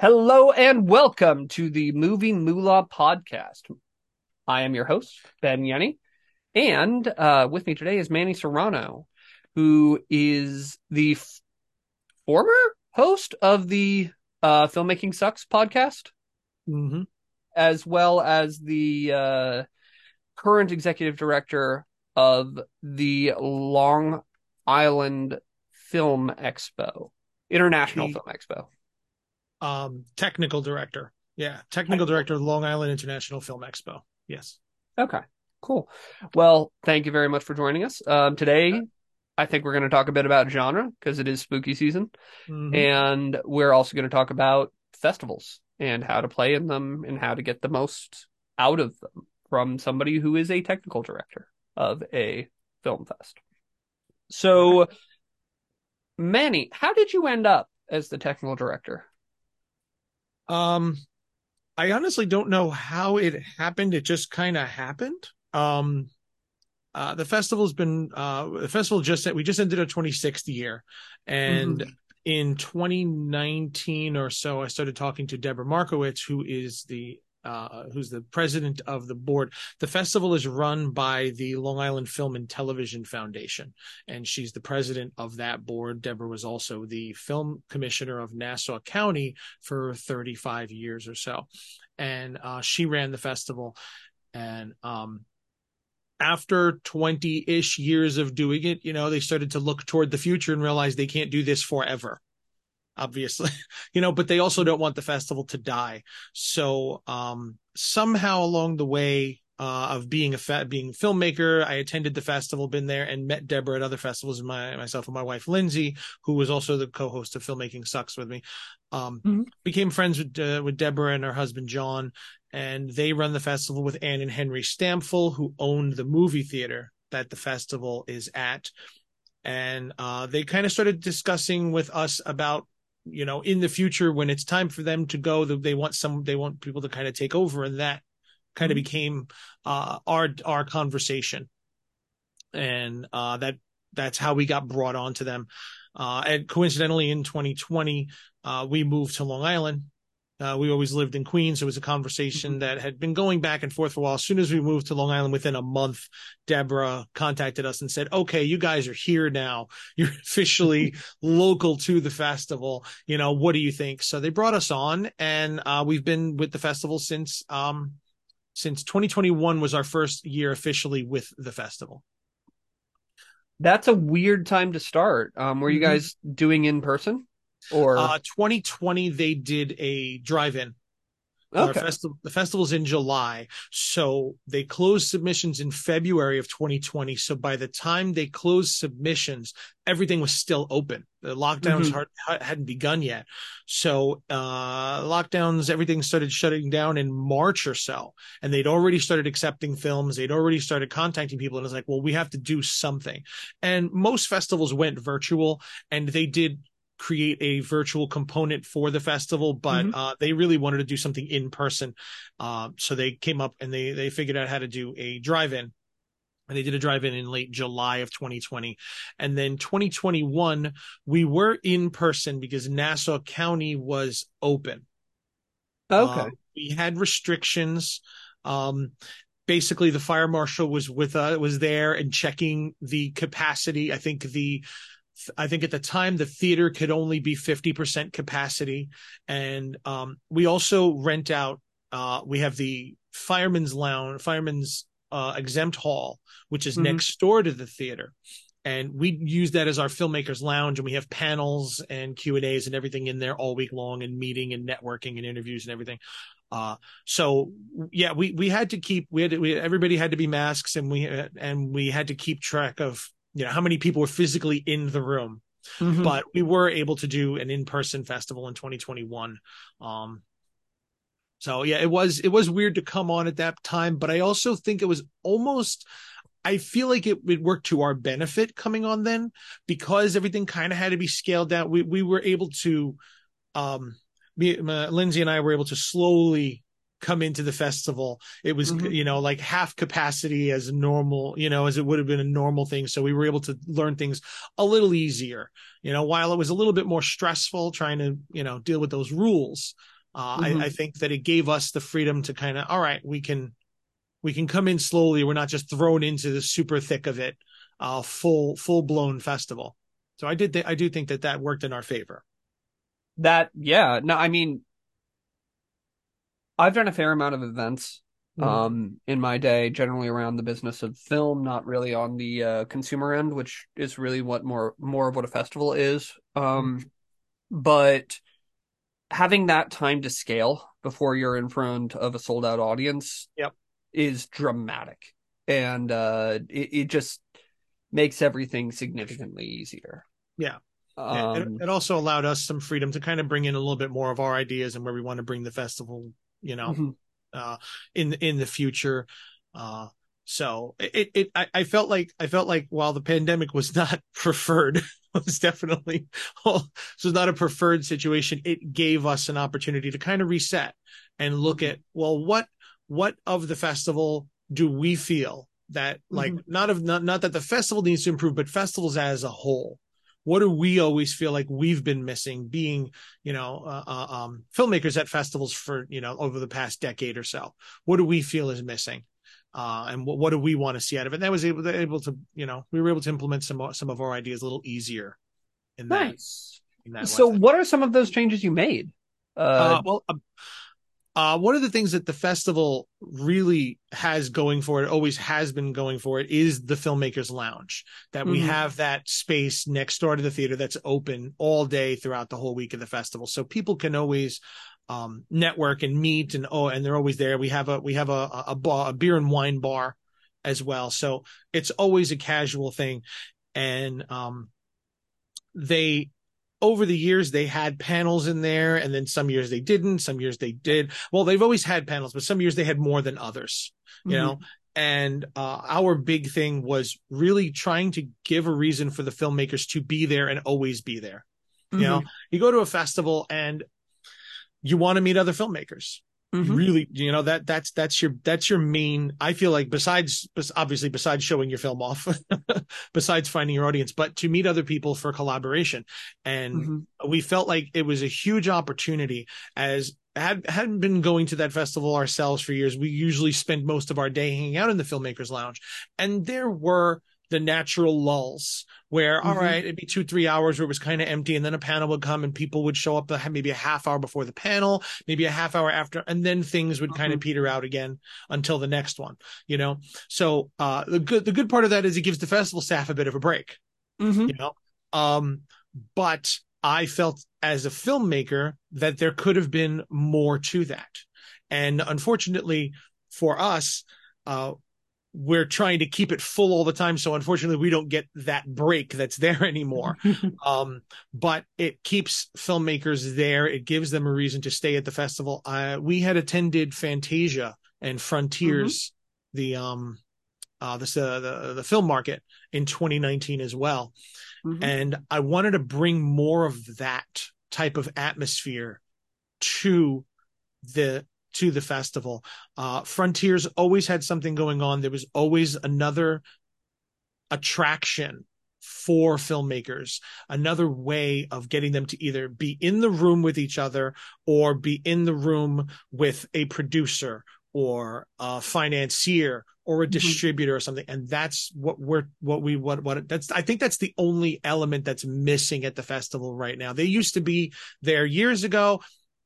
Hello and welcome to the Movie Moolah podcast. I am your host, Ben Yennie, and uh, with me today is Manny Serrano, who is the f- former host of the uh, Filmmaking Sucks podcast, Mm-hmm. as well as the uh, current executive director of the Long Island Film Expo, International He- Film Expo. Um, technical director. Yeah, technical director of Long Island International Film Expo. Yes. Okay, cool. Well, thank you very much for joining us. Um, today, I think we're going to talk a bit about genre because it is spooky season, Mhm. and we're also going to talk about festivals and how to play in them and how to get the most out of them from somebody who is a technical director of a film fest. So, Manny, how did you end up as the technical director? Um, I honestly don't know how it happened. It just kind of happened. Um, uh, the festival's been uh, the festival just we just ended our 26th year, and in 2019 or so, I started talking to Deborah Markowitz, who is the uh, who's the president of the board. The festival is run by the Long Island Film and Television Foundation, and she's the president of that board. Deborah was also the film commissioner of Nassau County for 35 years or so, and uh, she ran the festival. And um, after 20 ish years of doing it, you know, they started to look toward the future and realize they can't do this forever. Obviously, you know, but they also don't want the festival to die. So, um, somehow along the way, uh, of being a fa- being a filmmaker, I attended the festival, been there and met Deborah at other festivals, my myself and my wife Lindsay, who was also the co-host of Filmmaking Sucks with me, um, Mhm. became friends with uh, with Deborah and her husband John, and they run the festival with Anne and Henry Stamfel, who owned the movie theater that the festival is at. And uh, they kind of started discussing with us about, you know, in the future when it's time for them to go, they want some, they want people to kind of take over, and that kind of Mhm. became uh, our our conversation, and uh, that that's how we got brought on to them. Uh, and coincidentally, in 2020, uh, we moved to Long Island. Uh, we always lived in Queens. It was a conversation that had been going back and forth for a while. As soon as we moved to Long Island, within a month, Deborah contacted us and said, "Okay, you guys are here now. You're officially local to the festival. You know, what do you think?" So they brought us on, and uh, we've been with the festival since um, since 2021 was our first year officially with the festival. That's a weird time to start. Um, were you Mhm. guys doing in person or? Uh, 2020 they did a drive-in. Okay. festival, the festival's in July, so they closed submissions in February of 2020. So by the time they closed submissions, everything was still open. The lockdowns Mhm. hard, hadn't begun yet. So uh, lockdowns, everything started shutting down in March or so, and they'd already started accepting films. They'd already started contacting people, and it's like, well, we have to do something. And most festivals went virtual, and they did create a virtual component for the festival, but Mhm. uh, they really wanted to do something in person. Uh, so they came up and they they figured out how to do a drive-in. And they did a drive-in in late July of 2020. And then 2021, we were in person because Nassau County was open. Okay. Uh, we had restrictions. Um, basically, the fire marshal was with uh, was there and checking the capacity. I think the I think at the time the theater could only be 50% capacity. And um, we also rent out, uh, we have the fireman's lounge, fireman's uh, exempt hall, which is Mhm. next door to the theater. And we use that as our filmmakers lounge and we have panels and Q and A's and everything in there all week long and meeting and networking and interviews and everything. Uh, so yeah, we, we had to keep, we had to, we, everybody had to be masks and we, and we had to keep track of, you know, how many people were physically in the room. Mhm. but we were able to do an in-person festival in 2021 um so yeah it was it was weird to come on at that time but i also think it was almost i feel like it, it worked to our benefit coming on then because everything kind of had to be scaled down. We we were able to um me, my, lindsay and i were able to slowly come into the festival. It was, Mhm. you know, like half capacity as normal, you know, as it would have been a normal thing. So we were able to learn things a little easier, you know, while it was a little bit more stressful trying to, you know, deal with those rules. Uh, Mhm. I, I think that it gave us the freedom to kind of, all right, we can, we can come in slowly. We're not just thrown into the super thick of it, uh, full, full blown festival. So I did, th- I do think that that worked in our favor. That, yeah, no, I mean, I've done a fair amount of events Mhm. um in my day, generally around the business of film, not really on the uh, consumer end, which is really what more more of what a festival is. Um, but having that time to scale before you're in front of a sold out audience Yep. is dramatic, and uh, it, it just makes everything significantly easier. Yeah. Yeah, it, Um, it also allowed us some freedom to kind of bring in a little bit more of our ideas and where we want to bring the festival, you know, mhm. uh, in in the future. Uh, so it it I, I felt like I felt like while the pandemic was not preferred, was definitely this was not a preferred situation. It gave us an opportunity to kind of reset and look at well what what of the festival do we feel that like not of not not that the festival needs to improve, but festivals as a whole. What do we always feel like we've been missing being, you know, uh, uh, um, filmmakers at festivals for, you know, over the past decade or so? What do we feel is missing? Uh, and what, what do we want to see out of it? And that was able to, able to, you know, we were able to implement some, some of our ideas a little easier in that. nice. In that So, what are some of those changes you made? Uh, Uh, well, uh, one of the things that the festival really has going for it, always has been going for it, is the filmmakers lounge. That we Mhm. have that space next door to the theater that's open all day throughout the whole week of the festival, so people can always um, network and meet, and oh, and they're always there. We have a we have a a, a, bar, a beer and wine bar as well, so it's always a casual thing, and um, they over the years they had panels in there and then some years they didn't some years they did. Well they've always had panels but some years they had more than others you mhm. know? And uh, our big thing was really trying to give a reason for the filmmakers to be there and always be there you know? You go to a festival and you want to meet other filmmakers Mhm. really you know that that's that's your that's your main i feel like besides obviously besides showing your film off besides finding your audience but to meet other people for collaboration and Mhm. we felt like it was a huge opportunity as had hadn't been going to that festival ourselves for years we usually spend most of our day hanging out in the filmmakers lounge and there were the natural lulls where all Mhm. right it'd be two three hours where it was kind of empty and then a panel would come and people would show up uh, maybe a half hour before the panel maybe a half hour after and then things would kind of peter out again until the next one you know so uh the good the good part of that is it gives the festival staff a bit of a break Mhm. you know um but i felt as a filmmaker that there could have been more to that and unfortunately for us uh we're trying to keep it full all the time so unfortunately we don't get that break that's there anymore. Um but it keeps filmmakers there. It gives them a reason to stay at the festival. Uh we had attended fantasia and frontiers the um uh this uh, the the film market in 2019 as well. Mhm. and I wanted to bring more of that type of atmosphere to the to the festival. Uh, Frontiers always had something going on. There was always another attraction for filmmakers, another way of getting them to either be in the room with each other or be in the room with a producer or a financier or a Mhm. distributor or something and that's what we're what we what what that's i think that's the only element that's missing at the festival right now they used to be there years ago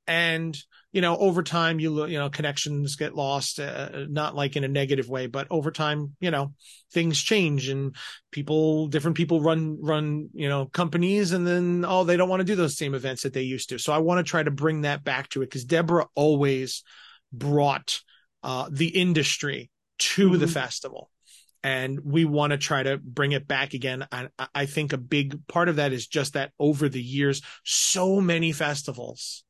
and you know over time you you know connections get lost uh, not like in a negative way but over time you know things change and people different people run run you know companies and then oh they don't want to do those same events that they used to. So i want to try to bring that back to it because deborah always brought uh the industry to the Mhm. festival. And we want to try to bring it back again. And I- i think a big part of that is just that over the years so many festivals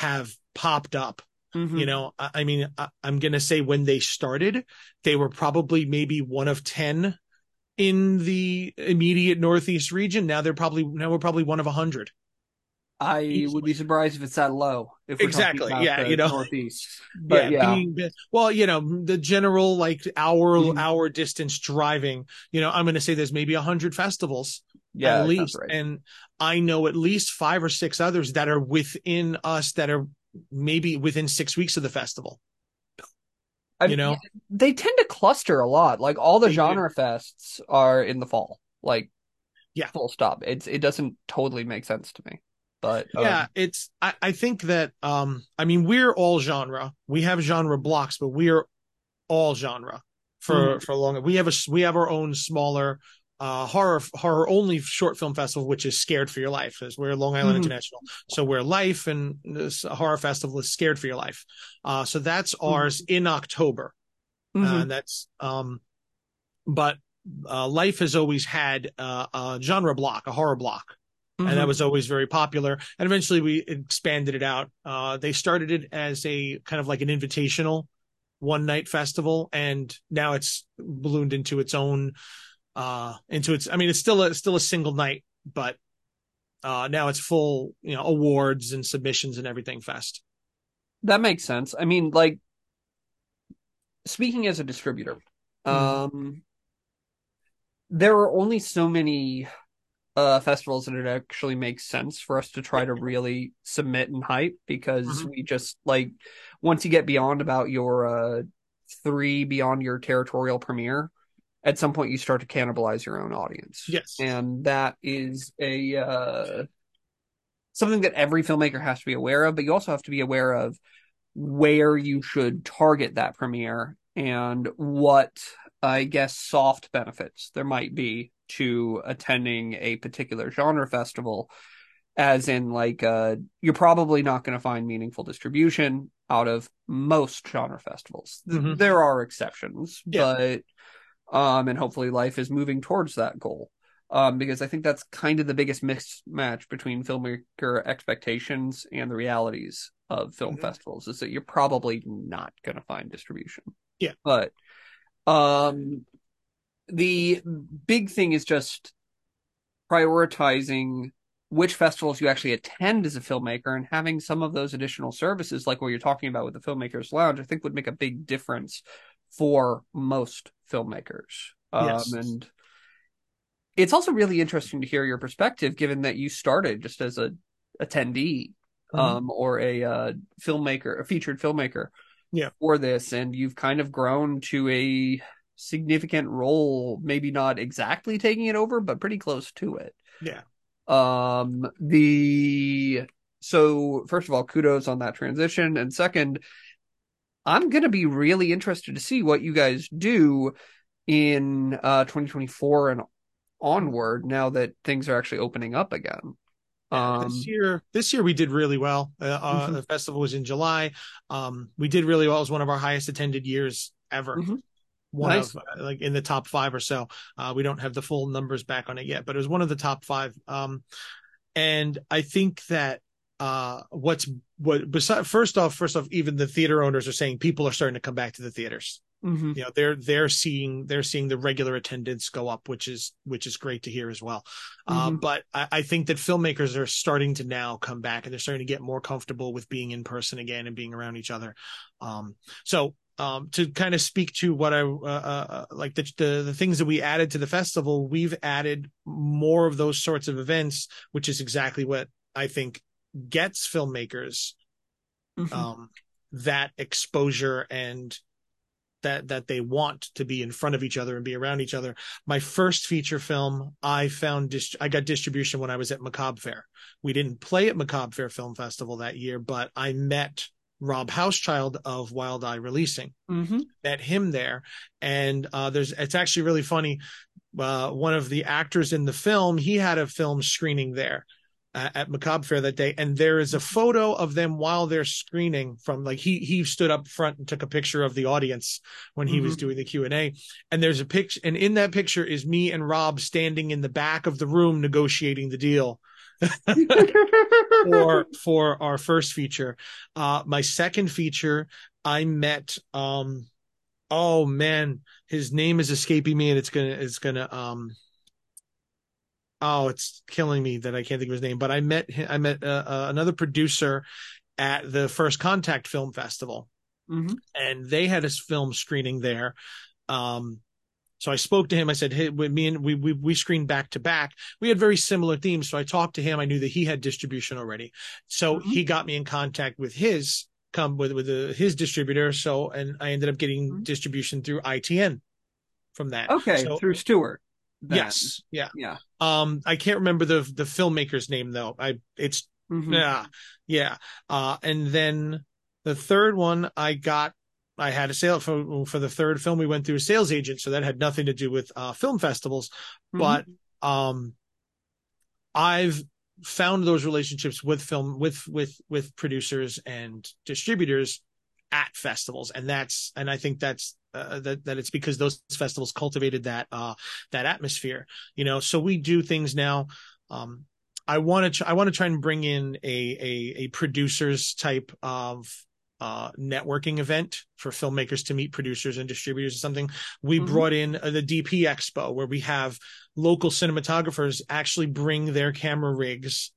have popped up Mhm. you know i, I mean I, i'm gonna say when they started they were probably maybe one of 10 in the immediate northeast region now they're probably now we're probably one of a hundred I Easily. would be surprised if it's that low. If we're Exactly, yeah, you know. Northeast. But yeah, being well, you know, the general like hour Mhm. hour distance driving. You know, I'm going to say there's maybe a hundred festivals yeah, at least, right. and I know at least five or six others that are within us that are maybe within six weeks of the festival. I you know? they tend to cluster a lot. Like all the They do. genre fests are in the fall. Like, Yeah. full stop. It's it doesn't totally make sense to me. But um, yeah, it's I, I think that um I mean we're all genre. We have genre blocks, but we're all genre for Mhm. for long. We have a we have our own smaller uh horror horror only short film festival which is Scared for Your Life because we're Long Island Mhm. International. So we're Life and this horror festival is Scared for Your Life. Uh so that's ours in October. Uh, and that's um but uh Life has always had uh, a genre block, a horror block and that Mhm. was always very popular. And eventually we expanded it out. Uh, they started it as a kind of like an invitational one night festival, and now it's ballooned into its own, uh, into its. I mean, it's still a still a single night, but uh, now it's full, you know, awards and submissions and everything fest. That makes sense. I mean, like speaking as a distributor, Mhm. um there are only so many uh festivals that it actually makes sense for us to try to really submit and hype because Mhm. we just like once you get beyond about your uh three beyond your territorial premiere, at some point you start to cannibalize your own audience. Yes. And that is a uh something that every filmmaker has to be aware of, but you also have to be aware of where you should target that premiere and what I guess soft benefits there might be to attending a particular genre festival as in like uh you're probably not going to find meaningful distribution out of most genre festivals. Mhm. There are exceptions, Yeah. but um and hopefully life is moving towards that goal. Um because I think that's kind of the biggest mismatch between filmmaker expectations and the realities of film Mhm. festivals is that you're probably not going to find distribution. Yeah. But um the big thing is just prioritizing which festivals you actually attend as a filmmaker and having some of those additional services like what you're talking about with the filmmakers lounge i think would make a big difference for most filmmakers um, Yes. and it's also really interesting to hear your perspective given that you started just as a attendee Mhm. um, or a uh, filmmaker a featured filmmaker Yeah. for this and you've kind of grown to a significant role maybe not exactly taking it over but pretty close to it Yeah. um, the so first of all, kudos on that transition, and second, I'm gonna be really interested to see what you guys do in uh 2024 and onward now that things are actually opening up again. Um, this year, this year we did really well. Uh, uh, Mhm. The festival was in July. Um, we did really well. It was one of our highest attended years ever. Mhm. One Nice. of uh, like in the top five or so. Uh, we don't have the full numbers back on it yet, but it was one of the top five. Um, and I think that uh, what's what besides first off, first off, even the theater owners are saying people are starting to come back to the theaters mhm. you know they're they're seeing they're seeing the regular attendance go up which is which is great to hear as well uh, Mhm. but I, I think that filmmakers are starting to now come back and they're starting to get more comfortable with being in person again and being around each other um so um to kind of speak to what i uh, uh like the, the the things that we added to the festival we've added more of those sorts of events which is exactly what i think gets filmmakers Mhm. um, that exposure and that that they want to be in front of each other and be around each other. My first feature film, I found dist- I got distribution when I was at Macabre Faire. We didn't play at Macabre Faire Film Festival that year, but I met Rob Hauschild of Wild Eye Releasing. Mhm. Met him there, and uh, there's it's actually really funny. Uh, one of the actors in the film, he had a film screening there uh, at Macabre Faire that day, and there is a photo of them while they're screening from like he he stood up front and took a picture of the audience when he was Mhm. doing the Q and A, and there's a picture, and in that picture is me and Rob standing in the back of the room negotiating the deal for for our first feature. Uh, my second feature, I met um, oh man, his name is escaping me, and it's gonna it's gonna um oh, it's killing me that I can't think of his name, but I met I met uh, uh, another producer at the First Contact Film Festival, Mm-hmm. and they had a film screening there. Um, so I spoke to him. I said, "Hey, me and we we we screened back to back. We had very similar themes." So I talked to him. I knew that he had distribution already, so Mhm. he got me in contact with his come with with the, his distributor. So and I ended up getting Mhm. distribution through ITN from that. Okay, So- through Stuart. Then. Yes, yeah. Yeah. Um, I can't remember the the filmmaker's name though. I it's Mhm. yeah, yeah. Uh, and then the third one I got, I had a sale for for the third film. We went through a sales agent, so that had nothing to do with uh, film festivals. Mhm. But um, I've found those relationships with film with with with producers and distributors at festivals, and that's and I think that's. Uh, that that it's because those festivals cultivated that uh that atmosphere you know so we do things now um I want to I want to try and bring in a a a producers type of uh networking event for filmmakers to meet producers and distributors or something. We Mhm. brought in uh, the DP Expo where we have local cinematographers actually bring their camera rigs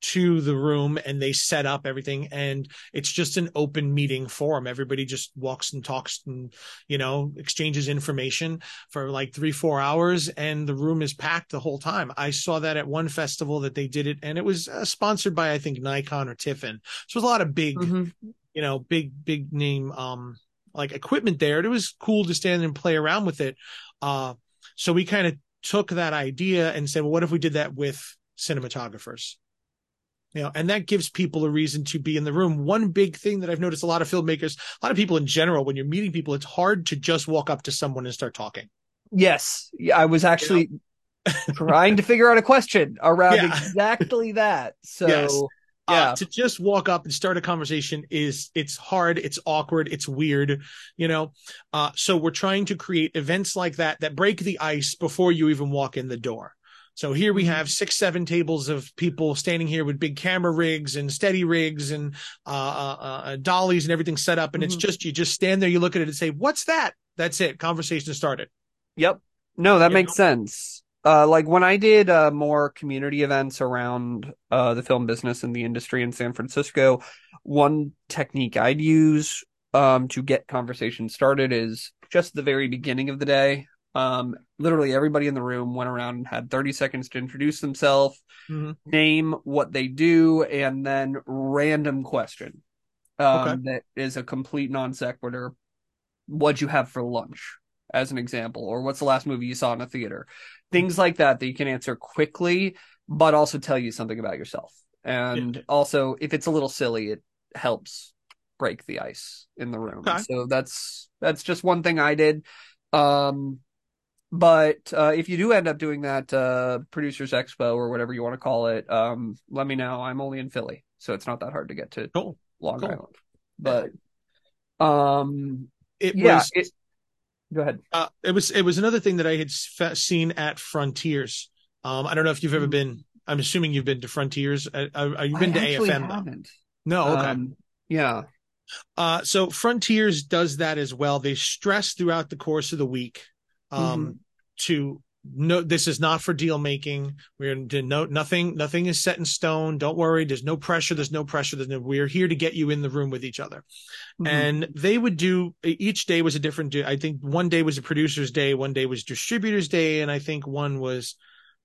to the room and they set up everything and it's just an open meeting forum. Everybody just walks and talks and you know exchanges information for like three four hours and the room is packed the whole time. I saw that at one festival that they did it and it was uh, sponsored by i think nikon or tiffen. So a lot of big Mhm. you know big big name um like equipment there it was cool to stand and play around with it. Uh so we kind of took that idea and said well what if we did that with cinematographers you know and that gives people a reason to be in the room one big thing that i've noticed a lot of filmmakers a lot of people in general when you're meeting people it's hard to just walk up to someone and start talking Yes, I was actually trying to figure out a question around Yeah. exactly that. So, Yes. yeah, uh, to just walk up and start a conversation is it's hard it's awkward it's weird you know uh, so we're trying to create events like that that break the ice before you even walk in the door so here we Mhm. have six seven tables of people standing here with big camera rigs and steady rigs and uh, uh, uh, dollies and everything set up and it's Mhm. just you just stand there you look at it and say what's that that's it conversation started Yep. No, that You makes know? sense. Uh, like when I did uh, more community events around uh, the film business and the industry in San Francisco, one technique I'd use um, to get conversation started is just the very beginning of the day. Um, literally everybody in the room went around and had 30 seconds to introduce themselves, Mhm. name what they do, and then random question. Um, that is a complete non sequitur. What'd you have for lunch? As an example, or what's the last movie you saw in a theater? Things like that that you can answer quickly, but also tell you something about yourself. And also, if it's a little silly, it helps break the ice in the room. Okay. So that's that's just one thing I did. Um, but uh, if you do end up doing that uh, producers expo or whatever you want to call it, um, let me know. I'm only in Philly, so it's not that hard to get to cool Long Cool. Island. But um, it yeah, was it, go ahead. uh, it was it was another thing that I had f- seen at Frontiers. Um, I don't know if you've ever Hmm. been. I'm assuming you've been to Frontiers. Uh, uh, you've been I to AFM haven't. No, okay. Um, yeah. uh, so Frontiers does that as well. They stress throughout the course of the week um, Mm-hmm. to no, this is not for deal making. We're to no nothing. Nothing is set in stone. Don't worry. There's no pressure. There's no pressure. There's no. We're here to get you in the room with each other. Mhm. and they would do each day was a different. I think one day was a producer's day, one day was distributor's day, and I think one was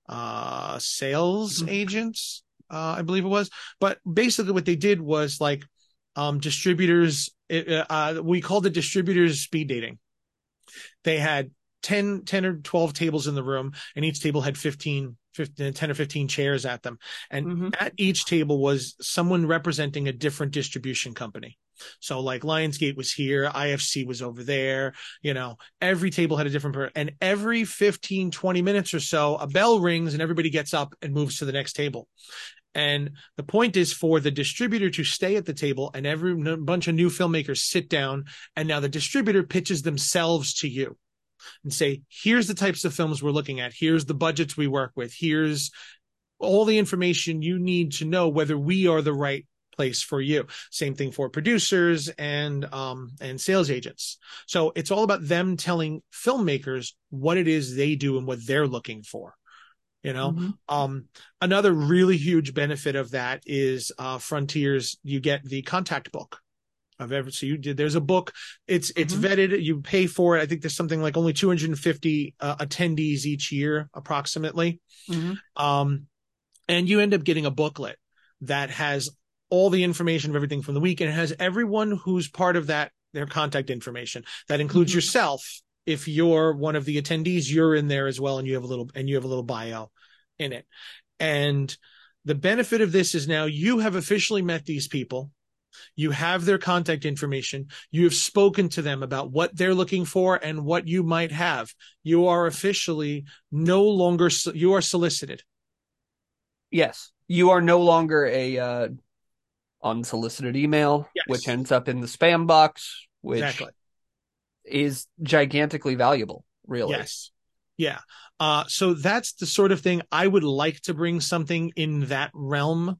uh sales Mhm. agents, uh, I believe it was. But basically, what they did was like um distributors. it, Uh, we called it distributors speed dating. They had 10, 10 or 12 tables in the room, and each table had 15, 15 10 or 15 chairs at them. And Mhm. at each table was someone representing a different distribution company. So like Lionsgate was here, IFC was over there, you know, every table had a different per- and every 15 20 minutes or so a bell rings and everybody gets up and moves to the next table. And the point is for the distributor to stay at the table and every n- bunch of new filmmakers sit down and now the distributor pitches themselves to you and say, here's the types of films we're looking at. Here's the budgets we work with. Here's all the information you need to know whether we are the right place for you. Same thing for producers and um and sales agents. So it's all about them telling filmmakers what it is they do and what they're looking for. You know, Mhm. um, another really huge benefit of that is uh, Frontiers. You get the contact book of every. So you did. There's a book. It's it's Mhm. vetted. You pay for it. I think there's something like only 250 uh, attendees each year, approximately. Mhm. Um, and you end up getting a booklet that has all the information of everything from the week and it has everyone who's part of that their contact information. That includes Mhm. yourself. If you're one of the attendees, you're in there as well, and you have a little and you have a little bio in it. And the benefit of this is now you have officially met these people. You have their contact information. You have spoken to them about what they're looking for and what you might have. You are officially no longer, you are solicited. Yes, you are no longer a uh, unsolicited email, Yes. which ends up in the spam box, which Exactly. is gigantically valuable. Really. Yes. Yeah. Uh, so that's the sort of thing I would like to bring something in that realm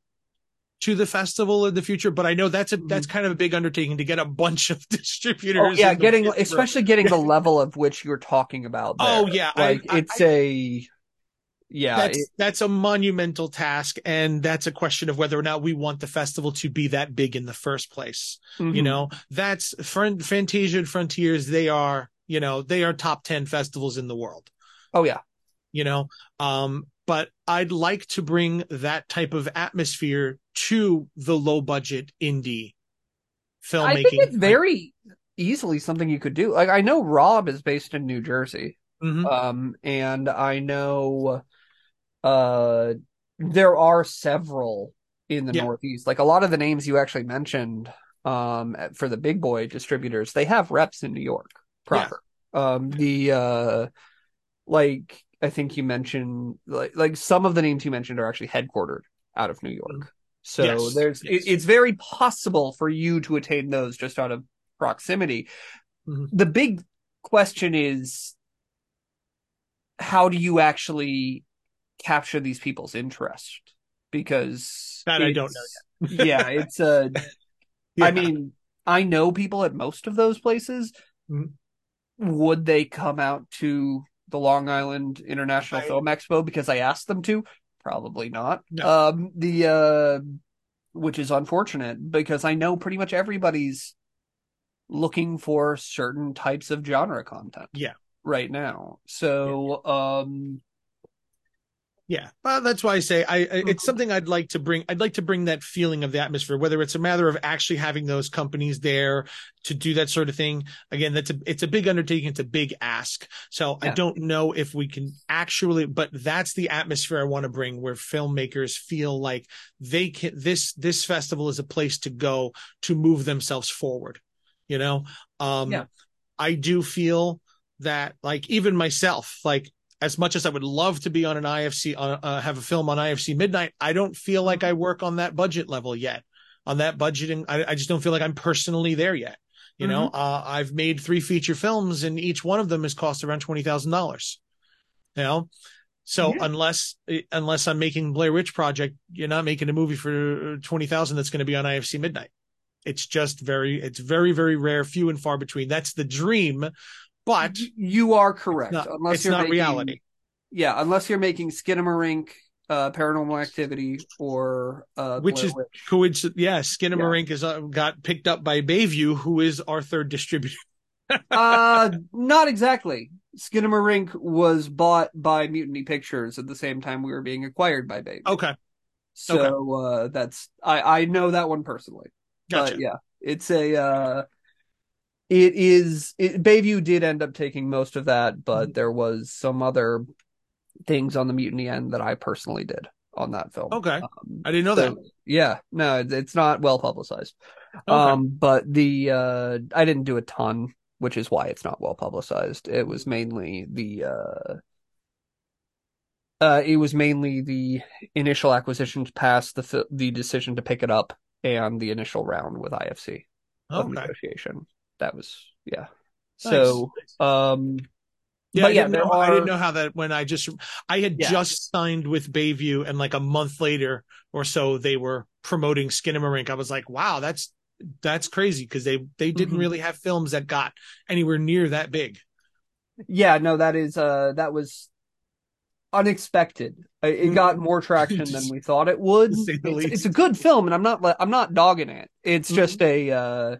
to the festival in the future. But I know that's a, that's kind of a big undertaking to get a bunch of distributors. Oh yeah, getting future. especially getting the level of which you're talking about. There. Oh, yeah, like I- it's a yeah. that's it- that's a monumental task, and that's a question of whether or not we want the festival to be that big in the first place. You mhm. know, that's Fantasia and Frontiers. They are, you know, they are top ten festivals in the world. Oh yeah. you know um but i'd like to bring that type of atmosphere to the low budget indie filmmaking I think it's very easily something you could do. Like I know Rob is based in New Jersey. Mhm. Um, and I know uh there are several in the Yeah. Northeast. Like a lot of the names you actually mentioned um for the big boy distributors, they have reps in New York proper. Um the uh like I think you mentioned like like some of the names you mentioned are actually headquartered out of New York. So Yes, there's yes. It, it's very possible for you to attain those just out of proximity. Mhm. The big question is how do you actually capture these people's interest? Because That I don't it's- yeah, it's a. Yeah. I mean, I know people at most of those places. Mhm. Would they come out to the Long Island International I- Film Expo because I asked them to? Probably not. No. Um, the uh, which is unfortunate because I know pretty much everybody's looking for certain types of genre content. Yeah. Right now. So, um, Yeah, well, that's why I say I, I Mm-hmm. it's something I'd like to bring. I'd like to bring that feeling of the atmosphere, whether it's a matter of actually having those companies there to do that sort of thing. Again, that's a it's a big undertaking. It's a big ask. So I don't know if we can actually, but that's the atmosphere I want to bring, where filmmakers feel like they can. This this festival is a place to go to move themselves forward. You know, um, Yeah. I do feel that, like even myself, like as much as I would love to be on an IFC, uh, uh, have a film on IFC Midnight, I don't feel like I work on that budget level yet. On that budgeting, I, I just don't feel like I'm personally there yet. You know, uh, I've made three feature films, and each one of them has cost around twenty thousand dollars. You know, so Yeah. unless unless I'm making Blair Witch Project, you're not making a movie for twenty thousand that's going to be on IFC Midnight. It's just very, it's very, very rare, few and far between. That's the dream, but you are correct. not- unless it's you're not making, reality. Yeah, unless you're making Skinamarink, uh, Paranormal Activity, or uh, Which Blair is- Witch. coincidence. Yeah, Skinamarink is uh, got picked up by Bayview, who is our third distributor. uh, not exactly. Skinamarink was bought by Mutiny Pictures at the same time we were being acquired by Baby. Okay, so uh, that's I I know that one personally. gotcha. But yeah, it's a uh it is it, Bayview did end up taking most of that, but Mhm. there was some other things on the mutiny end that I personally did on that film. Okay, Um, I didn't know so, that. yeah, no, it's- it's not well publicized. Okay. Um, but the uh I didn't do a ton, which is why it's not well publicized. It was mainly the uh uh it was mainly the initial acquisitions past the the decision to pick it up and the initial round with IFC of negotiation. That was yeah. Nice. So um Yeah, but I, yeah, didn't there know, I didn't know how that when I just I had Yeah. just signed with Bayview and like a month later or so they were promoting Skinamarink. I was like, wow, that's that's crazy because they they didn't Mhm. really have films that got anywhere near that big. Yeah, no, that is uh that was unexpected. It it got more traction than we thought it would. To say the It's, it's a good film, and I'm not I'm not dogging it. It's Mhm. just a uh,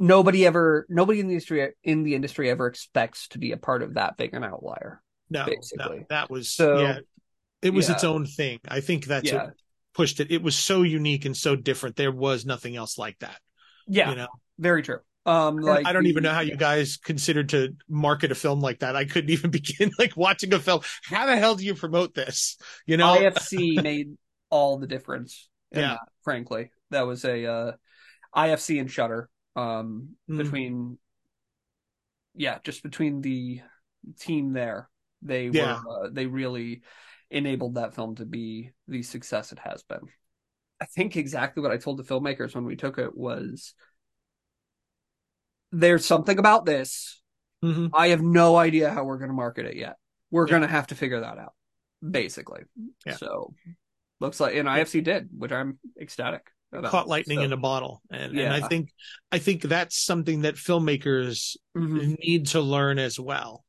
nobody ever nobody in the industry in the industry ever expects to be a part of that big an outlier. No, basically. no, that was So, yeah. It was yeah. its own thing. I think that's yeah, what pushed it. It was so unique and so different. There was nothing else like that. yeah, You know, very true. Um, I don't- like I don't even know how you guys considered to market a film like that. I couldn't even begin like watching a film. How the hell do you promote this? You know, IFC made all the difference. Yeah. that, frankly, that was a uh, IFC and Shudder. Um, Mm. between, yeah, just between the team there, they Yeah. were uh, they really enabled that film to be the success it has been. I think exactly what I told the filmmakers when we took it was, there's something about this Mhm. I have no idea how we're going to market it yet. We're Yeah. going to have to figure that out, basically. Yeah. So looks like, and IFC did, which I'm ecstatic caught lightning So, in a bottle, and, and I think I think that's something that filmmakers mhm. need to learn as well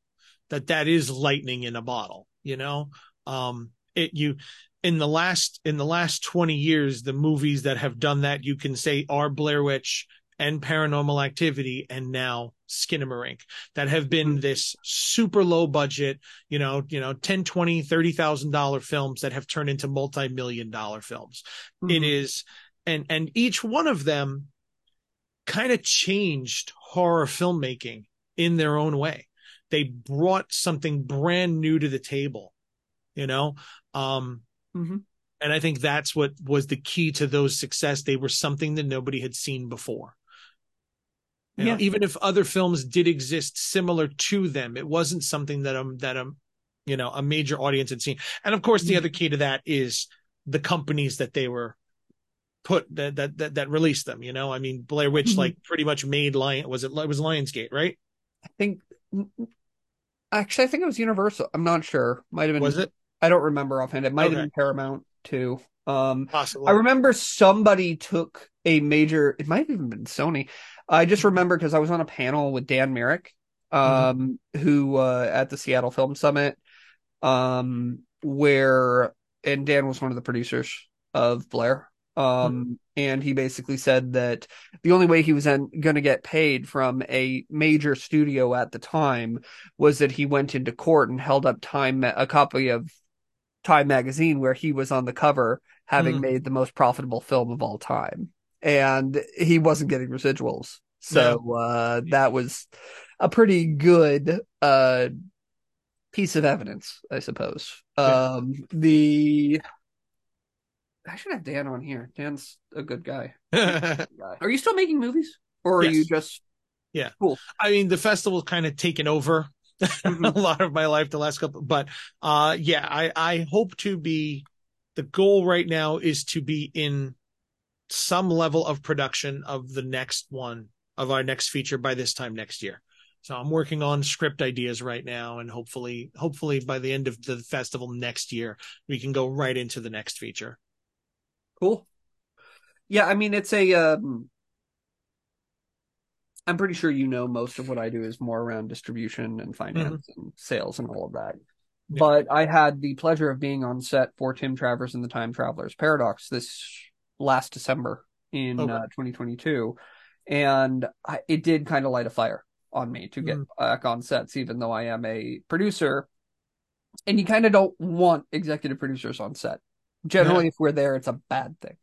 that that is lightning in a bottle you know um it you in the last in the last 20 years the movies that have done that you can say are blair witch and paranormal activity and now skinamarink that have been Mhm. this super low budget you know you know 10 20 30 thousand dollar films that have turned into multi-million dollar films it Mhm. is and and each one of them kind of changed horror filmmaking in their own way they brought something brand new to the table you know um Mhm. and i think that's what was the key to those success they were something that nobody had seen before You know, Yeah. even if other films did exist similar to them it wasn't something that um that um you know a major audience had seen and of course the Mhm. other key to that is the companies that they were put that that that, that released them you know i mean blair witch Mhm. like pretty much made lion was it it was lionsgate right I think, actually, I think it was Universal. I'm not sure. Might have been. was it I don't remember offhand. It might have been Paramount too. Um, possibly I remember somebody took a major, it might have even been Sony. I just remember because I was on a panel with Dan Myrick, um, who, uh, at the Seattle Film Summit, um, where, and Dan was one of the producers of Blair. Um, and he basically said that the only way he was going to get paid from a major studio at the time was that he went into court and held up Time, a copy of Time magazine where he was on the cover having Mhm. made the most profitable film of all time. And he wasn't getting residuals. So uh that was a pretty good uh piece of evidence, I suppose. Yeah. Um the I should have Dan on here. Dan's a good guy. Guy. Are you still making movies? Or are Yes. you just Yeah, cool. I mean, the festival's kind of taken over Mhm. a lot of my life the last couple, but uh, yeah, I I hope to be. The goal right now is to be in some level of production of the next one of our next feature by this time next year. So I'm working on script ideas right now, and hopefully, hopefully by the end of the festival next year, we can go right into the next feature. Cool. Yeah, I mean it's a um I'm pretty sure you know most of what I do is more around distribution and finance and sales and all of that. Yeah. But I had the pleasure of being on set for Tim Travers and the Time Travelers Paradox this last December in Okay. uh, 2022, and I, it did kind of light a fire on me to get Mhm. back on sets, even though I am a producer. And you kind of don't want executive producers on set. Generally, if we're there, it's a bad thing.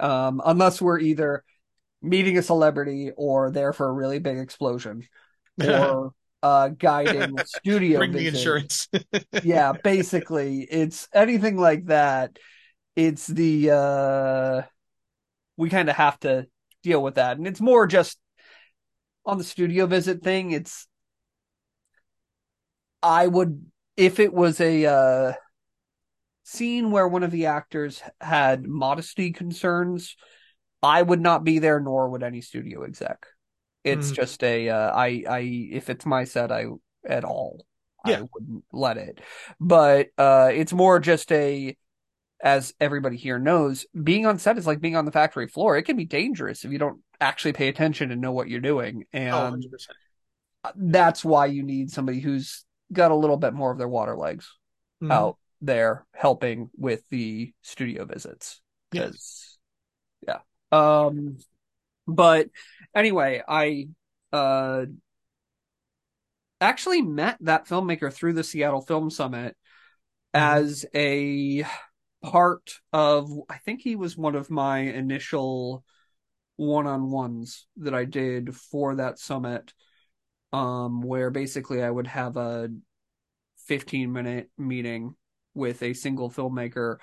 Um, unless we're either meeting a celebrity or there for a really big explosion or uh, guiding studio Bring the insurance. yeah, basically, it's anything like that. It's the uh, we kind of have to deal with that, and it's more just on the studio visit thing. It's I would if it was a uh, scene where one of the actors had modesty concerns, I would not be there, nor would any studio exec. It's Mm. just a uh, I I if it's my set, I at all, Yeah. I wouldn't let it. But uh, it's more just a as everybody here knows, being on set is like being on the factory floor. It can be dangerous if you don't actually pay attention and know what you're doing. And Oh, 100%. that's why you need somebody who's got a little bit more of their water legs Mhm. out there helping with the studio visits. Because yeah. Um but anyway i uh actually met that filmmaker through the Seattle Film Summit Mm-hmm. as a part of I think he was one of my initial one-on-ones that I did for that summit um where basically I would have a 15 minute meeting with a single filmmaker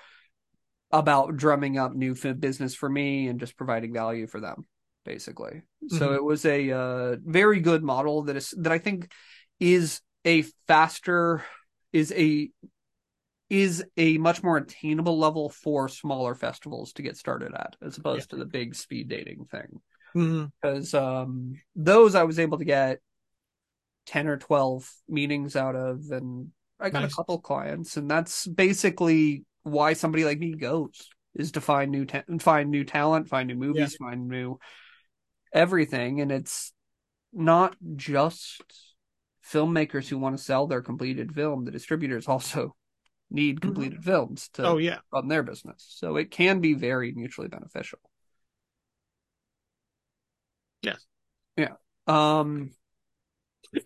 about drumming up new business for me and just providing value for them basically. So Mhm. it was a uh, very good model that is that I think is a faster is a is a much more attainable level for smaller festivals to get started at as opposed to the big speed dating thing. Because um those I was able to get 10 or 12 meetings out of and I got Nice. a couple clients and that's basically why somebody like me goes is to find new ta- find new talent, find new movies, find new everything and it's not just filmmakers who want to sell their completed film, the distributors also need completed films to Oh yeah. run their business. So it can be very mutually beneficial. Yes. Yeah. Um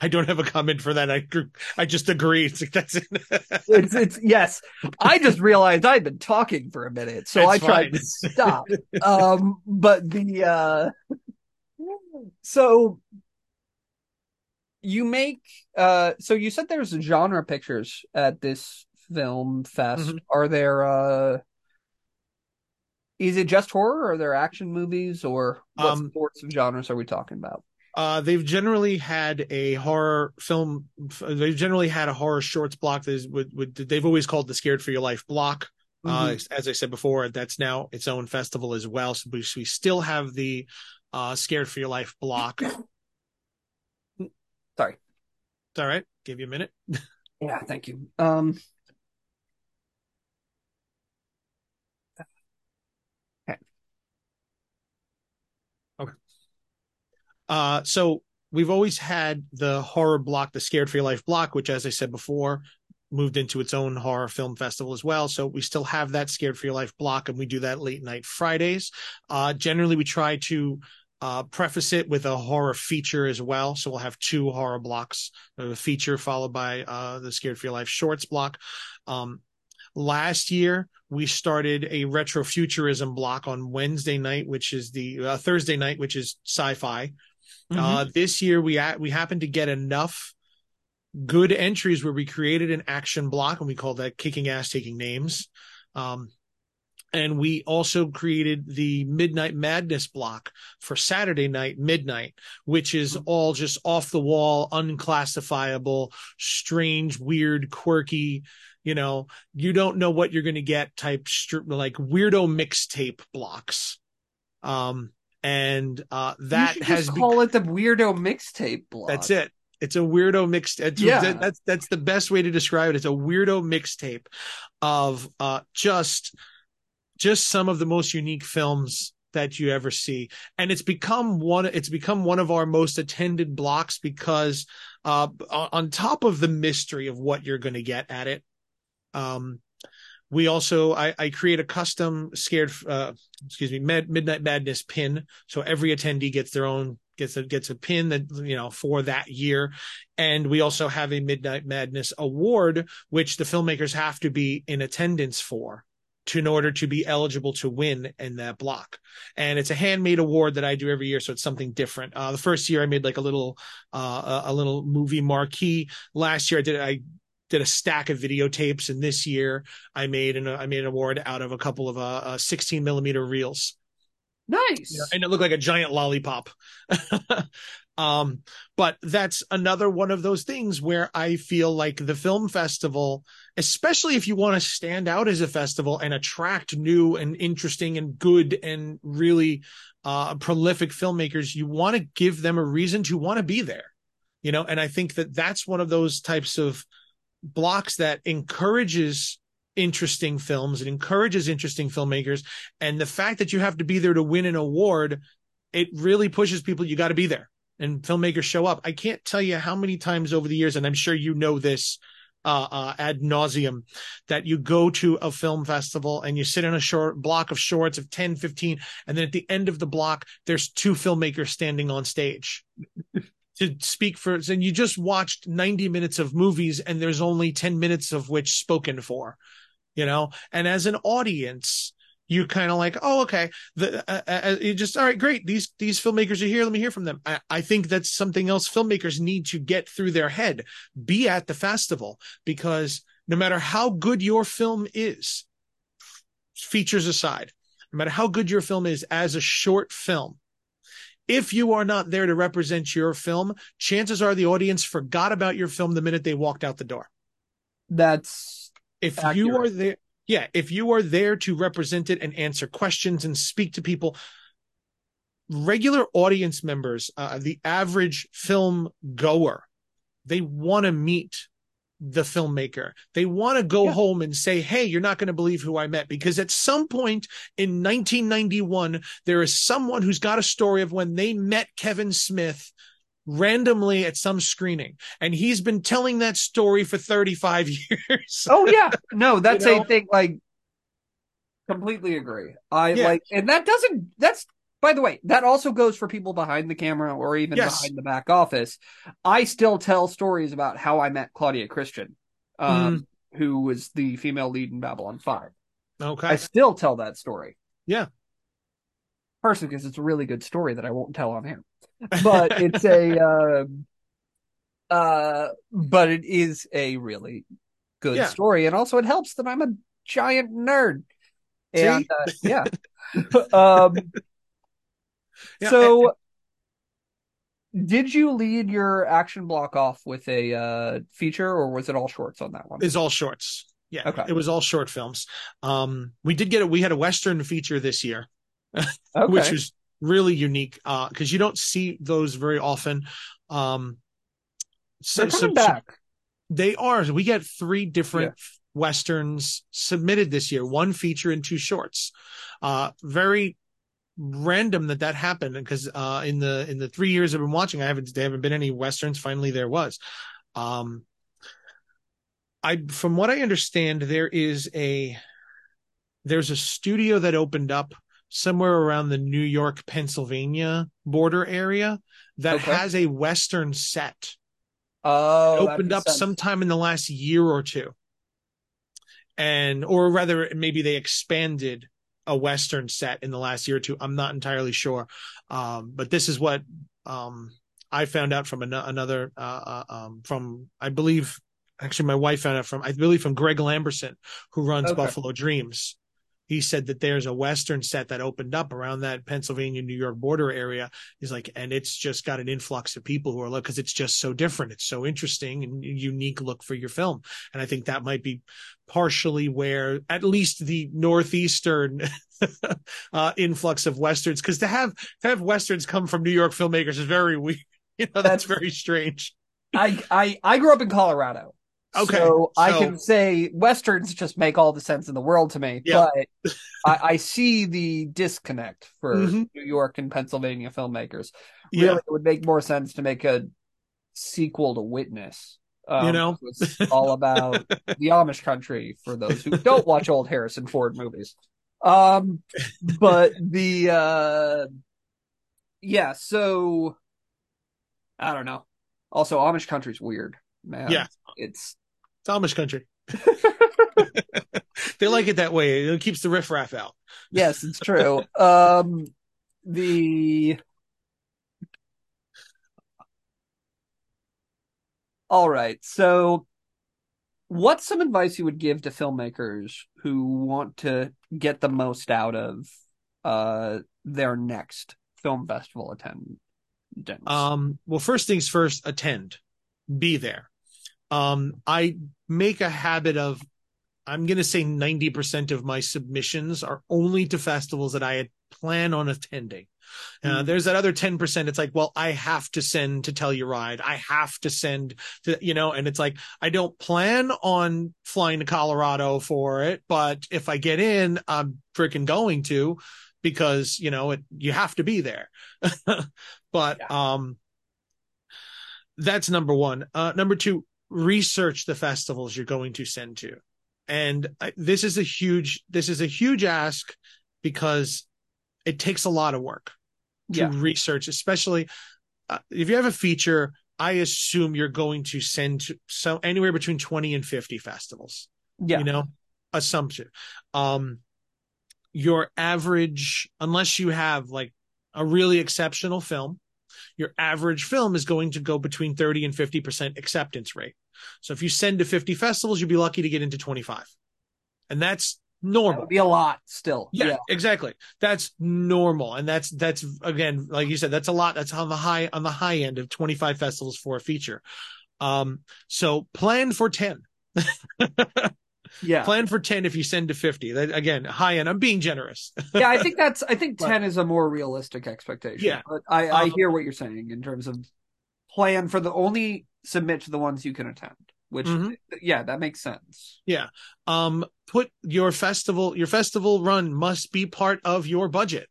I don't have a comment for that. I I just agree. It's like, that's it. it's it's yes. I just realized I'd been talking for a minute, so I It's tried to stop. Um but the uh so you make uh so you said there's genre pictures at this film fest. Mhm. Are there uh is it just horror or are there action movies or what Um, sorts of genres are we talking about? Uh, they've generally had a horror film. They've generally had a horror shorts block. That is, they've always called the "Scared for Your Life" block. Uh, Mm-hmm. as I said before, that's now its own festival as well. So we, we still have the uh, "Scared for Your Life" block. Sorry. It's all right. Give you a minute. Yeah, thank you. Um Uh, so we've always had the horror block, the Scared for Your Life block, which, as I said before, moved into its own horror film festival as well. So we still have that Scared for Your Life block, and we do that late night Fridays. Uh, generally, we try to uh, preface it with a horror feature as well. So we'll have two horror blocks, a feature followed by uh, the Scared for Your Life shorts block. Um, last year, we started a retrofuturism block on Wednesday night, which is the uh, Thursday night, which is sci-fi. Uh, this year we at, we happened to get enough good entries where we created an action block and we called that kicking ass taking names. Um, and we also created the midnight madness block for Saturday night midnight, which is all just off the wall, unclassifiable, strange, weird, quirky, you know, you don't know what you're going to get type like weirdo mixtape blocks. Um, and uh, that has just be- call it the weirdo mixtape block. that's it. It's a weirdo mixed. It's, Yeah. that- that's that's the best way to describe it. It's a weirdo mixtape of uh just just some of the most unique films that you ever see, and it's become one. It's become one of our most attended blocks because uh on on top of the mystery of what you're going to get at it, um. We also, I, I create a custom scared, uh, excuse me, Mad, Midnight Madness pin. So every attendee gets their own, gets a, gets a pin that, you know, for that year. And we also have a Midnight Madness award, which the filmmakers have to be in attendance for to in order to be eligible to win in that block. And it's a handmade award that I do every year. So it's something different. Uh, the first year I made like a little, uh, a, little movie marquee. Last year I did, I did a stack of videotapes. And this year I made an, I made an award out of a couple of, uh, uh 16 millimeter reels. Nice. Yeah, and it looked like a giant lollipop. um, but that's another one of those things where I feel like the film festival, especially if you want to stand out as a festival and attract new and interesting and good and really uh, prolific filmmakers, you want to give them a reason to want to be there. You know, and I think that that's one of those types of blocks that encourages interesting films. It encourages interesting filmmakers. And the fact that you have to be there to win an award, it really pushes people. You got to be there and filmmakers show up. I can't tell you how many times over the years, and I'm sure you know this, uh, uh, ad nauseum that you go to a film festival and you sit in a short block of shorts of 10, 15, and then at the end of the block, there's two filmmakers standing on stage to speak for, and you just watched 90 minutes of movies and there's only 10 minutes of which spoken for, you know? And as an audience, you kind of like, oh, okay. The uh, uh, uh, you just all right, great. These these filmmakers are here. Let me hear from them. I, I think that's something else filmmakers need to get through their head. Be at the festival because no matter how good your film is, features aside, no matter how good your film is as a short film, if you are not there to represent your film, chances are the audience forgot about your film the minute they walked out the door. That's If Accurate. you are there, yeah, if you are there to represent it and answer questions and speak to people, regular audience members, uh, the average film goer, they want to meet the filmmaker. They want to go Yeah. home and say, Hey, you're not going to believe who I met. Because at some point in 1991, there is someone who's got a story of when they met Kevin Smith randomly at some screening. And he's been telling that story for 35 years. Oh yeah, no, that's You know? a thing. Like, completely agree. I Yeah. like, and that doesn't. That's by the way, that also goes for people behind the camera or even Yes. behind the back office. I still tell stories about how I met Claudia Christian, um, who was the female lead in Babylon Five. Okay. I still tell that story. Yeah. Partially because it's a really good story that I won't tell on here, but it's a. um uh, but it is a really good Yeah. story, and also it helps that I'm a giant nerd. And uh, yeah, um, Yeah, so. Did you lead your action block off with a uh, feature, or was it all shorts on that one? is all shorts. Yeah. Okay. It was all short films. Um, we did get it. We had a Western feature this year, Okay. which was really unique. Uh, cause you don't see those very often. Um, so, They're coming so- back. they are. We get three different Westerns submitted this year, one feature and two shorts. Uh, very random that that happened because, uh, in the, in the three years I've been watching, I haven't, there haven't been any Westerns. Finally, there was. Um, I, from what I understand, there is a, there's a studio that opened up somewhere around the New York, Pennsylvania border area that Okay. has a Western set Oh, that opened up sense. sometime in the last year or two. And, or rather, maybe they expanded a Western set in the last year or two. I'm not entirely sure. Um, but this is what, um, I found out from an- another, uh, uh, um, from, I believe, actually, my wife found out from, I believe, from Greg Lamberson, who runs Okay. Buffalo Dreams. He said that there's a Western set that opened up around that Pennsylvania, New York border area. He's like, and it's just got an influx of people who are like, because it's just so different. It's so interesting and unique look for your film. And I think that might be partially where at least the Northeastern uh, influx of Westerns, because to have, to have Westerns come from New York filmmakers is very weird. You know, that's very strange. I, I I grew up in Colorado. Okay, So, I can say westerns just make all the sense in the world to me. Yeah. But I, I see the disconnect for Mhm. New York and Pennsylvania filmmakers. Yeah. Really, it would make more sense to make a sequel to Witness. Um, You know? it's all about the Amish country for those who don't watch old Harrison Ford movies. Um, but the uh, yeah, so I don't know. Also, Amish country's weird, man. Yeah. it's It's Amish country. they like it that way. It keeps the riffraff out. yes, it's true. um, the all right. So, what's some advice you would give to filmmakers who want to get the most out of uh their next film festival attendance? Um, well, first things first, attend, be there. Um, I make a habit of, I'm going to say 90% of my submissions are only to festivals that I had plan on attending. Uh, Mhm. there's that other 10%. It's like, well, I have to send to Telluride. I have to send to, you know, and it's like, I don't plan on flying to Colorado for it, but if I get in, I'm freaking going to because, you know, it, you have to be there. but, um, that's number one. Uh, number two, research the festivals you're going to send to. And I, this is a huge, this is a huge ask because it takes a lot of work to Yeah. research, especially uh, if you have a feature. I assume you're going to send to so anywhere between 20 and 50 festivals Yeah. you know assumption um your average unless you have like a really exceptional film your average film is going to go between 30 and 50% acceptance rate so if you send to 50 festivals you'll be lucky to get into 25 and that's That normal would be a lot still. yeah, exactly. That's normal. And that's that's again, like you said, that's a lot. That's on the high on the high end of 25 festivals for a feature. Um, so plan for 10. Yeah. Plan for 10 if you send to 50. That again, high end. I'm being generous. yeah, I think that's I think But- ten is a more realistic expectation. Yeah. But I, I Um, hear what you're saying in terms of plan for the only submit to the ones you can attend. Which Mhm. yeah, that makes sense. Yeah um put your festival your festival run must be part of your budget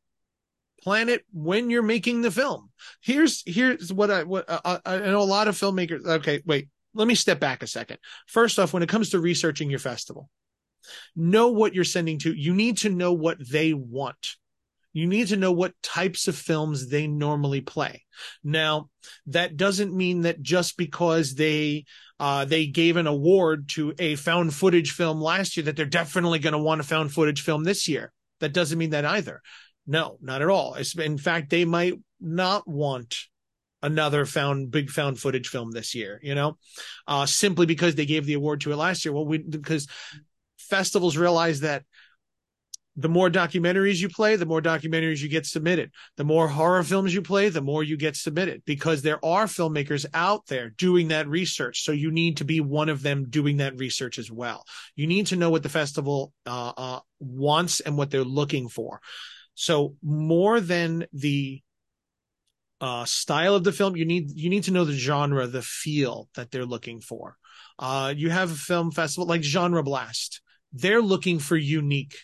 plan it when you're making the film here's here's what i what uh, i know a lot of filmmakers okay wait let me step back a second first off when it comes to researching your festival know what you're sending to you need to know what they want you need to know what types of films they normally play now that doesn't mean that just because they uh, they gave an award to a found footage film last year that they're definitely going to want a found footage film this year. That doesn't mean that either. No, not at all. In fact, they might not want another found big found footage film this year, you know, uh, simply because they gave the award to it last year. Well, we, because festivals realize that the more documentaries you play, the more documentaries you get submitted. The more horror films you play, the more you get submitted because there are filmmakers out there doing that research. So you need to be one of them doing that research as well. You need to know what the festival uh, uh, wants and what they're looking for. So more than the uh, style of the film, you need you need to know the genre, the feel that they're looking for. Uh, you have a film festival like Genre Blast. They're looking for unique.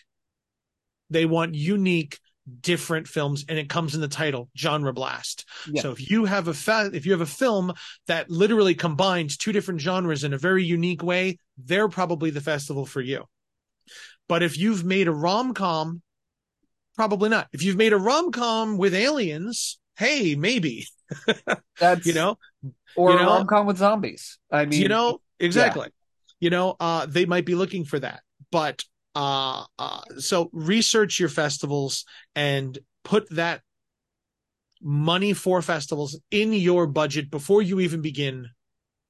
They want unique, different films, and it comes in the title, Genre Blast. Yeah. So if you have a fa- if you have a film that literally combines two different genres in a very unique way, they're probably the festival for you. But if you've made a rom com, probably not. If you've made a rom com with aliens, hey, maybe. That's you know, or you know- rom com with zombies. I mean you know? Exactly. You know, uh, they might be looking for that, but uh, uh, so research your festivals and put that money for festivals in your budget before you even begin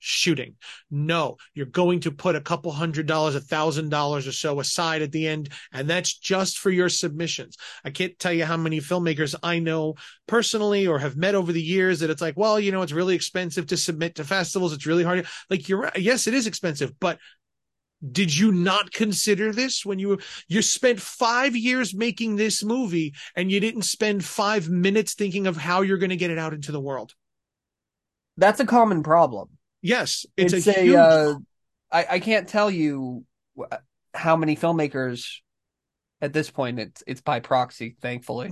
shooting. No, you're going to put a couple hundred dollars, a thousand dollars or so aside at the end, and that's just for your submissions. I can't tell you how many filmmakers I know personally or have met over the years that it's like, well, you know, it's really expensive to submit to festivals. It's really hard. Like you're right. Yes, it is expensive, but did you not consider this when you you spent five years making this movie and you didn't spend five minutes thinking of how you're going to get it out into the world? that's a common problem. Yes, it's, It's, a, a, huge. uh, I, I can't tell you how many filmmakers at this point it's it's by proxy, thankfully,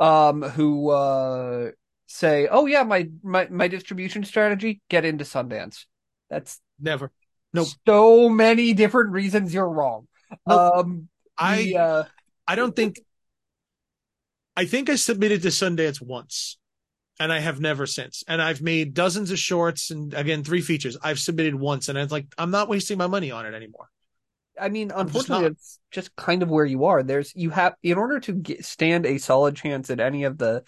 um, who uh say, "Oh yeah, my my my distribution strategy: get into Sundance." That's Never. Nope. so many different reasons you're wrong. Nope. Um, I the, uh, I don't think. I think I submitted to Sundance once, and I have never since. And I've made dozens of shorts and again three features. I've submitted once, and it's like I'm not wasting my money on it anymore. I mean, I'm just unfortunately, it's just kind of where you are. There's you have in order to get, stand a solid chance at any of the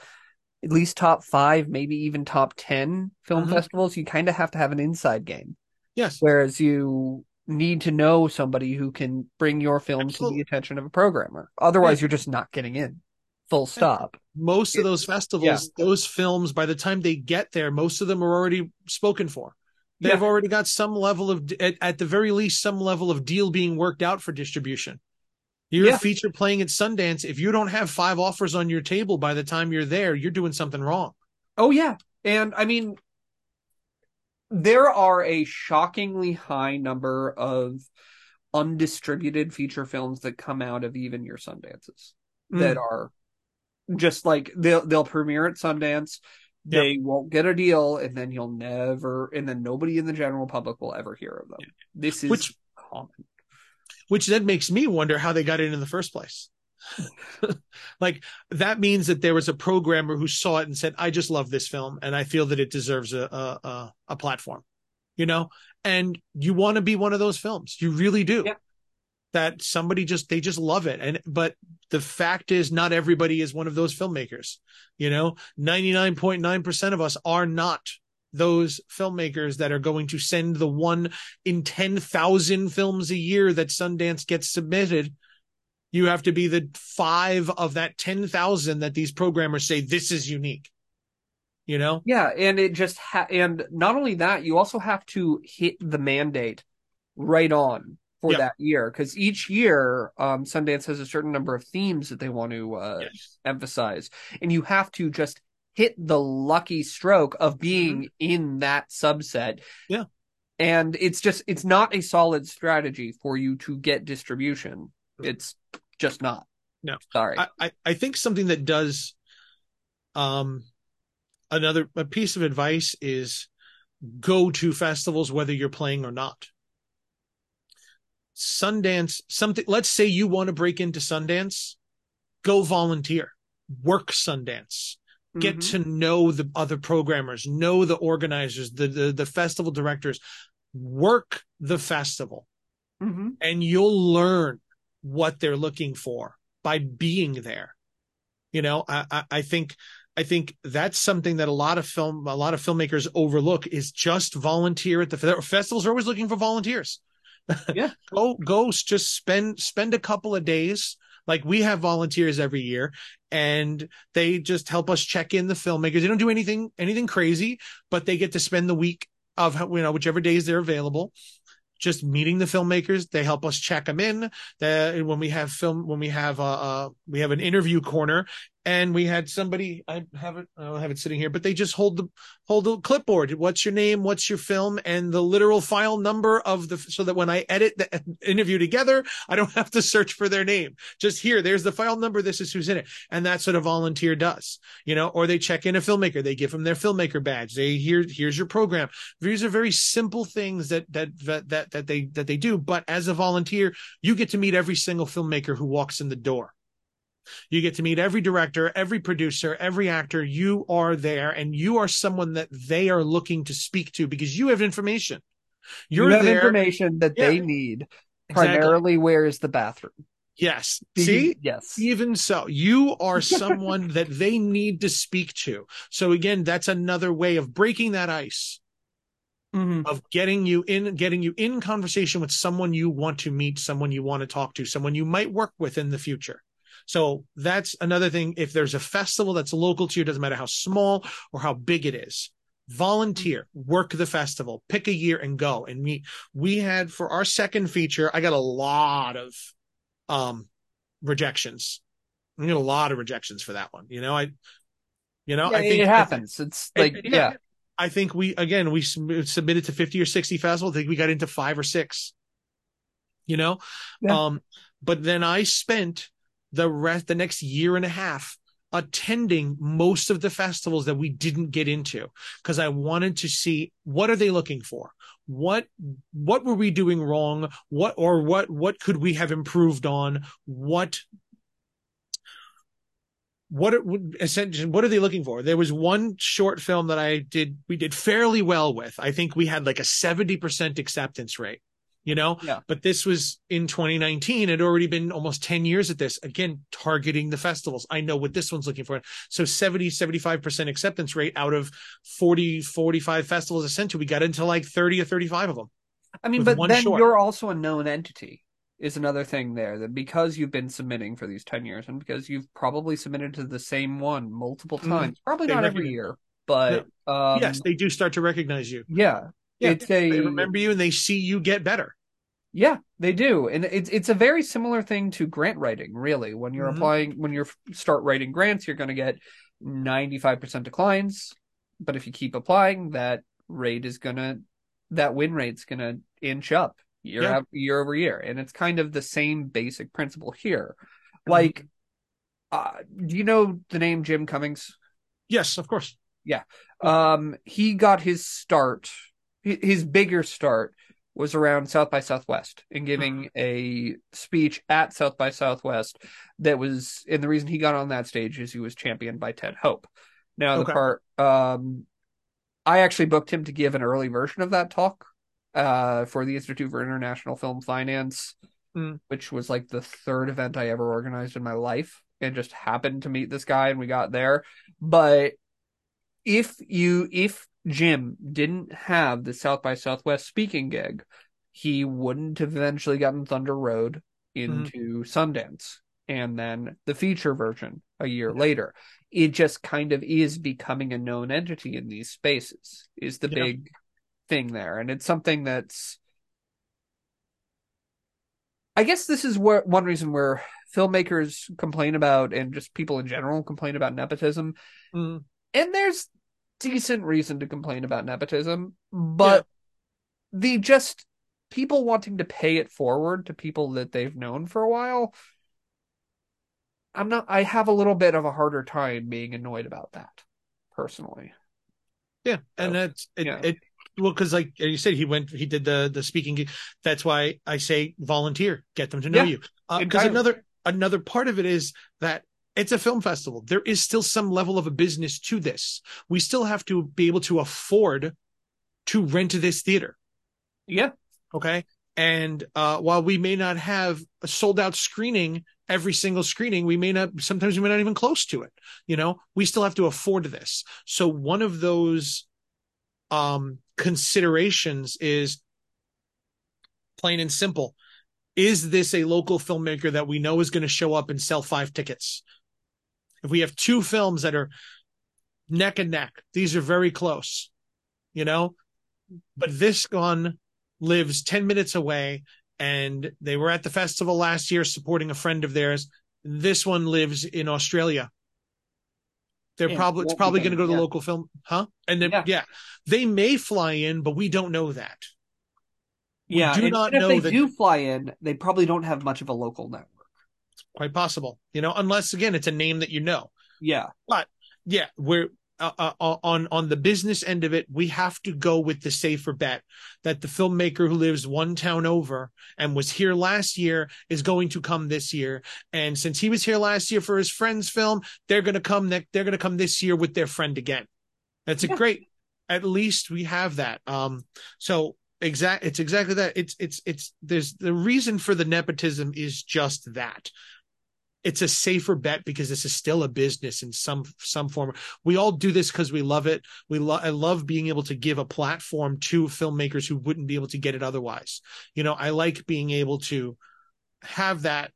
at least top five, maybe even top ten film Mhm. festivals. You kind of have to have an inside game, Yes. whereas you need to know somebody who can bring your film to the attention of a programmer. Otherwise, you're just not getting in. Full stop. most of those festivals, those films, by the time they get there, most of them are already spoken for. They've Yeah. already got some level of, at, at the very least, some level of deal being worked out for distribution. You're Yeah. a feature playing at Sundance. If you don't have five offers on your table by the time you're there, you're doing something wrong. Oh yeah, and I mean, there are a shockingly high number of undistributed feature films that come out of even your Sundances Mm. that are just like they'll they'll premiere at Sundance, they won't get a deal, and then you'll never, and then nobody in the general public will ever hear of them. This is Which- common. which then makes me wonder how they got in in the first place. like that means that there was a programmer who saw it and said, "I just love this film, and I feel that it deserves a a, a, a platform," you know. And you want to be one of those films, you really do. Yeah. That somebody just they just love it, and but the fact is, not everybody is one of those filmmakers. You know, ninety nine point nine percent of us are not those filmmakers that are going to send the one in 10,000 films a year that Sundance gets submitted. You have to be the five of that 10,000 that these programmers say this is unique. You know? Yeah, and it just ha- and not only that, you also have to hit the mandate right on for Yeah. that year because each year, um, Sundance has a certain number of themes that they want to uh, Yes. emphasize, and you have to just hit the lucky stroke of being in that subset. Mm-hmm. Yeah. and it's just it's not a solid strategy for you to get distribution. It's just not. No. sorry. I, I, I think something that does, um, another a piece of advice is go to festivals whether you're playing or not. Sundance, something, let's say you want to break into Sundance, go volunteer, work Sundance. get Mhm. to know the other programmers, know the organizers, the, the the festival directors, work the festival, Mhm. and you'll learn what they're looking for by being there. You know, I, I I think I think that's something that a lot of film a lot of filmmakers overlook is just volunteer at the festivals are always looking for volunteers. Yeah. go go just spend spend a couple of days like we have volunteers every year and they just help us check in the filmmakers. They don't do anything anything crazy, but they get to spend the week of you know whichever days they're available, just meeting the filmmakers. They help us check them in. The, when we have film, when we have uh, uh we have an interview corner, and we had somebody. I have it. I don't have it sitting here, but they just hold the hold the clipboard. What's your name? What's your film? And the literal file number of the so that when I edit the interview together, I don't have to search for their name. Just here, there's the file number. This is who's in it, and that's what a volunteer does. You know, or they check in a filmmaker. They give them their filmmaker badge. They here here's your program. These are very simple things that that that that, that they that they do. But as a volunteer, you get to meet every single filmmaker who walks in the door. You get to meet every director, every producer, every actor. You are there and you are someone that they are looking to speak to because you have information. You're you have there. information that they Yeah. need. Exactly. Primarily, where is the bathroom? Yes. See? yes. Even so, you are someone that they need to speak to. So again, that's another way of breaking that ice, Mhm. of getting you in, getting you in conversation with someone you want to meet, someone you want to talk to, someone you might work with in the future. So that's another thing. If there's a festival that's local to you, doesn't matter how small or how big it is, volunteer, work the festival, pick a year and go and meet. We had for our second feature, I got a lot of um rejections. I got a lot of rejections for that one. You know, I, you know, Yeah, I think it happens. It's like it- yeah. I think we again we submitted to 50 or 60 festivals. I think we got into five or six. You know? Yeah. Um but then I spent the rest the next year and a half attending most of the festivals that we didn't get into because I wanted to see what are they looking for? What what were we doing wrong? What or what what could we have improved on? What what essentially what are they looking for there was one short film that i did we did fairly well with i think we had like a 70% acceptance rate you know? Yeah. but this was in 2019 it had already been almost 10 years at this. Again targeting the festivals. I know what this one's looking for. So 70 75% acceptance rate out of 40 45 festivals i sent to we got into like 30 or 35 of them. I mean, but then short. you're also a known entity. Is another thing there that because you've been submitting for these ten years and because you've probably submitted to the same one multiple Mhm. times, probably They not every year, but um, yes they do start to recognize you. Yeah, Yeah, it's a they remember you and they see you get better Yeah, they do, and it's it's a very similar thing to grant writing. Really, when you're Mhm. applying, when you start writing grants, you're going to get ninety five percent declines, but if you keep applying, that rate is gonna, that win rate's gonna inch up year Yeah. out, year over year, and it's kind of the same basic principle here. Mm-hmm. Like, uh, do you know the name Jim Cummings? yes of course Yeah. Um, he got his start, his bigger start was around South by Southwest and giving a speech at South by Southwest that was, and the reason he got on that stage is he was championed by Ted Hope. Now, the part, um, I actually booked him to give an early version of that talk, uh, for the Institute for International Film Finance, Mm. which was like the third event I ever organized in my life, and just happened to meet this guy and we got there. But if you if Jim didn't have the South by Southwest speaking gig, he wouldn't have eventually gotten Thunder Road into Sundance and then the feature version a year later. It just kind of is becoming a known entity in these spaces, is the Yeah. big thing there. And it's something that's I guess this is where one reason where filmmakers complain about and just people in general complain about nepotism Mm. and there's decent reason to complain about nepotism, but the just people wanting to pay it forward to people that they've known for a while. I'm not, I have a little bit of a harder time being annoyed about that personally. Yeah, and So, that's it. yeah. it well, because like you said, he went, he did the the speaking. That's why I say volunteer, get them to know Yeah, you. Uh, because entirely. another another part of it is that it's a film festival. There is still some level of a business to this. We still have to be able to afford to rent this theater. Yeah. Okay. And uh, while we may not have a sold out screening every single screening, we may not, sometimes we may not even close to it. You know, we still have to afford this. So one of those um, considerations is plain and simple. Is this a local filmmaker that we know is going to show up and sell five tickets? If we have two films that are neck and neck, these are very close, you know, but this one lives 10 minutes away and they were at the festival last year supporting a friend of theirs. This one lives in Australia. They're Yeah, probably, it's probably going to go to the yeah. local film, huh? And then, Yeah. yeah, they may fly in, but we don't know that. We Yeah. do not even know if they that- do fly in, they probably don't have much of a local network. Quite possible, you know, unless again, it's a name that you know. Yeah. But yeah, we're uh, uh, on on the business end of it. We have to go with the safer bet that the filmmaker who lives one town over and was here last year is going to come this year. And since he was here last year for his friend's film, they're going to come next. They're going to come this year with their friend again. That's a Yeah. great. At least we have that. Um. So exact. It's exactly that. It's it's it's. There's the reason for the nepotism is just that it's a safer bet because this is still a business in some some form. We all do this because we love it. We love I love being able to give a platform to filmmakers who wouldn't be able to get it otherwise. You know, I like being able to have that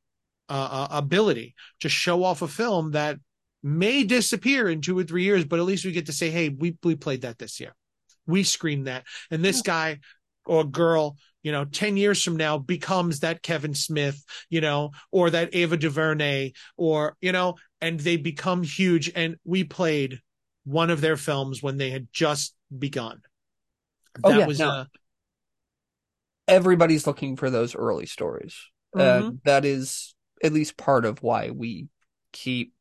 uh, uh, ability to show off a film that may disappear in two or three years, but at least we get to say, "Hey, we we played that this year. We screened that." And this guy or girl, you know, 10 years from now becomes that Kevin Smith, you know, or that Ava DuVernay, or, you know, and they become huge. And we played one of their films when they had just begun. Oh, yeah, was, no. uh, Everybody's looking for those early stories. Mhm. Uh, that is at least part of why we keep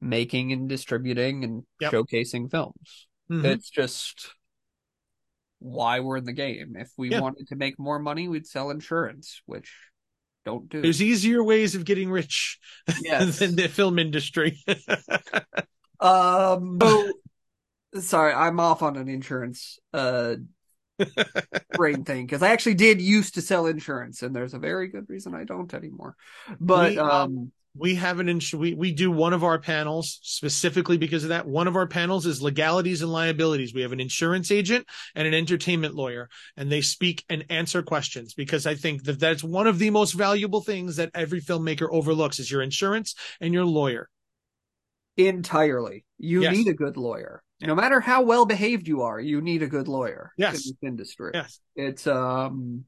making and distributing and Yep. showcasing films. mhm. It's just why we're in the game. If we Yeah. wanted to make more money, we'd sell insurance, which don't do. there's easier ways of getting rich Yes. than the film industry. Um, so, sorry, I'm off on an insurance uh brain thing because I actually did used to sell insurance, and there's a very good reason I don't anymore. But We, um, um, we have an ins- we we do one of our panels specifically because of that. One of our panels is legalities and liabilities. We have an insurance agent and an entertainment lawyer, and they speak and answer questions because I think that that's one of the most valuable things that every filmmaker overlooks is your insurance and your lawyer. entirely, you Yes. need a good lawyer. No matter how well behaved you are, you need a good lawyer Yes. in this industry. Yes. It's um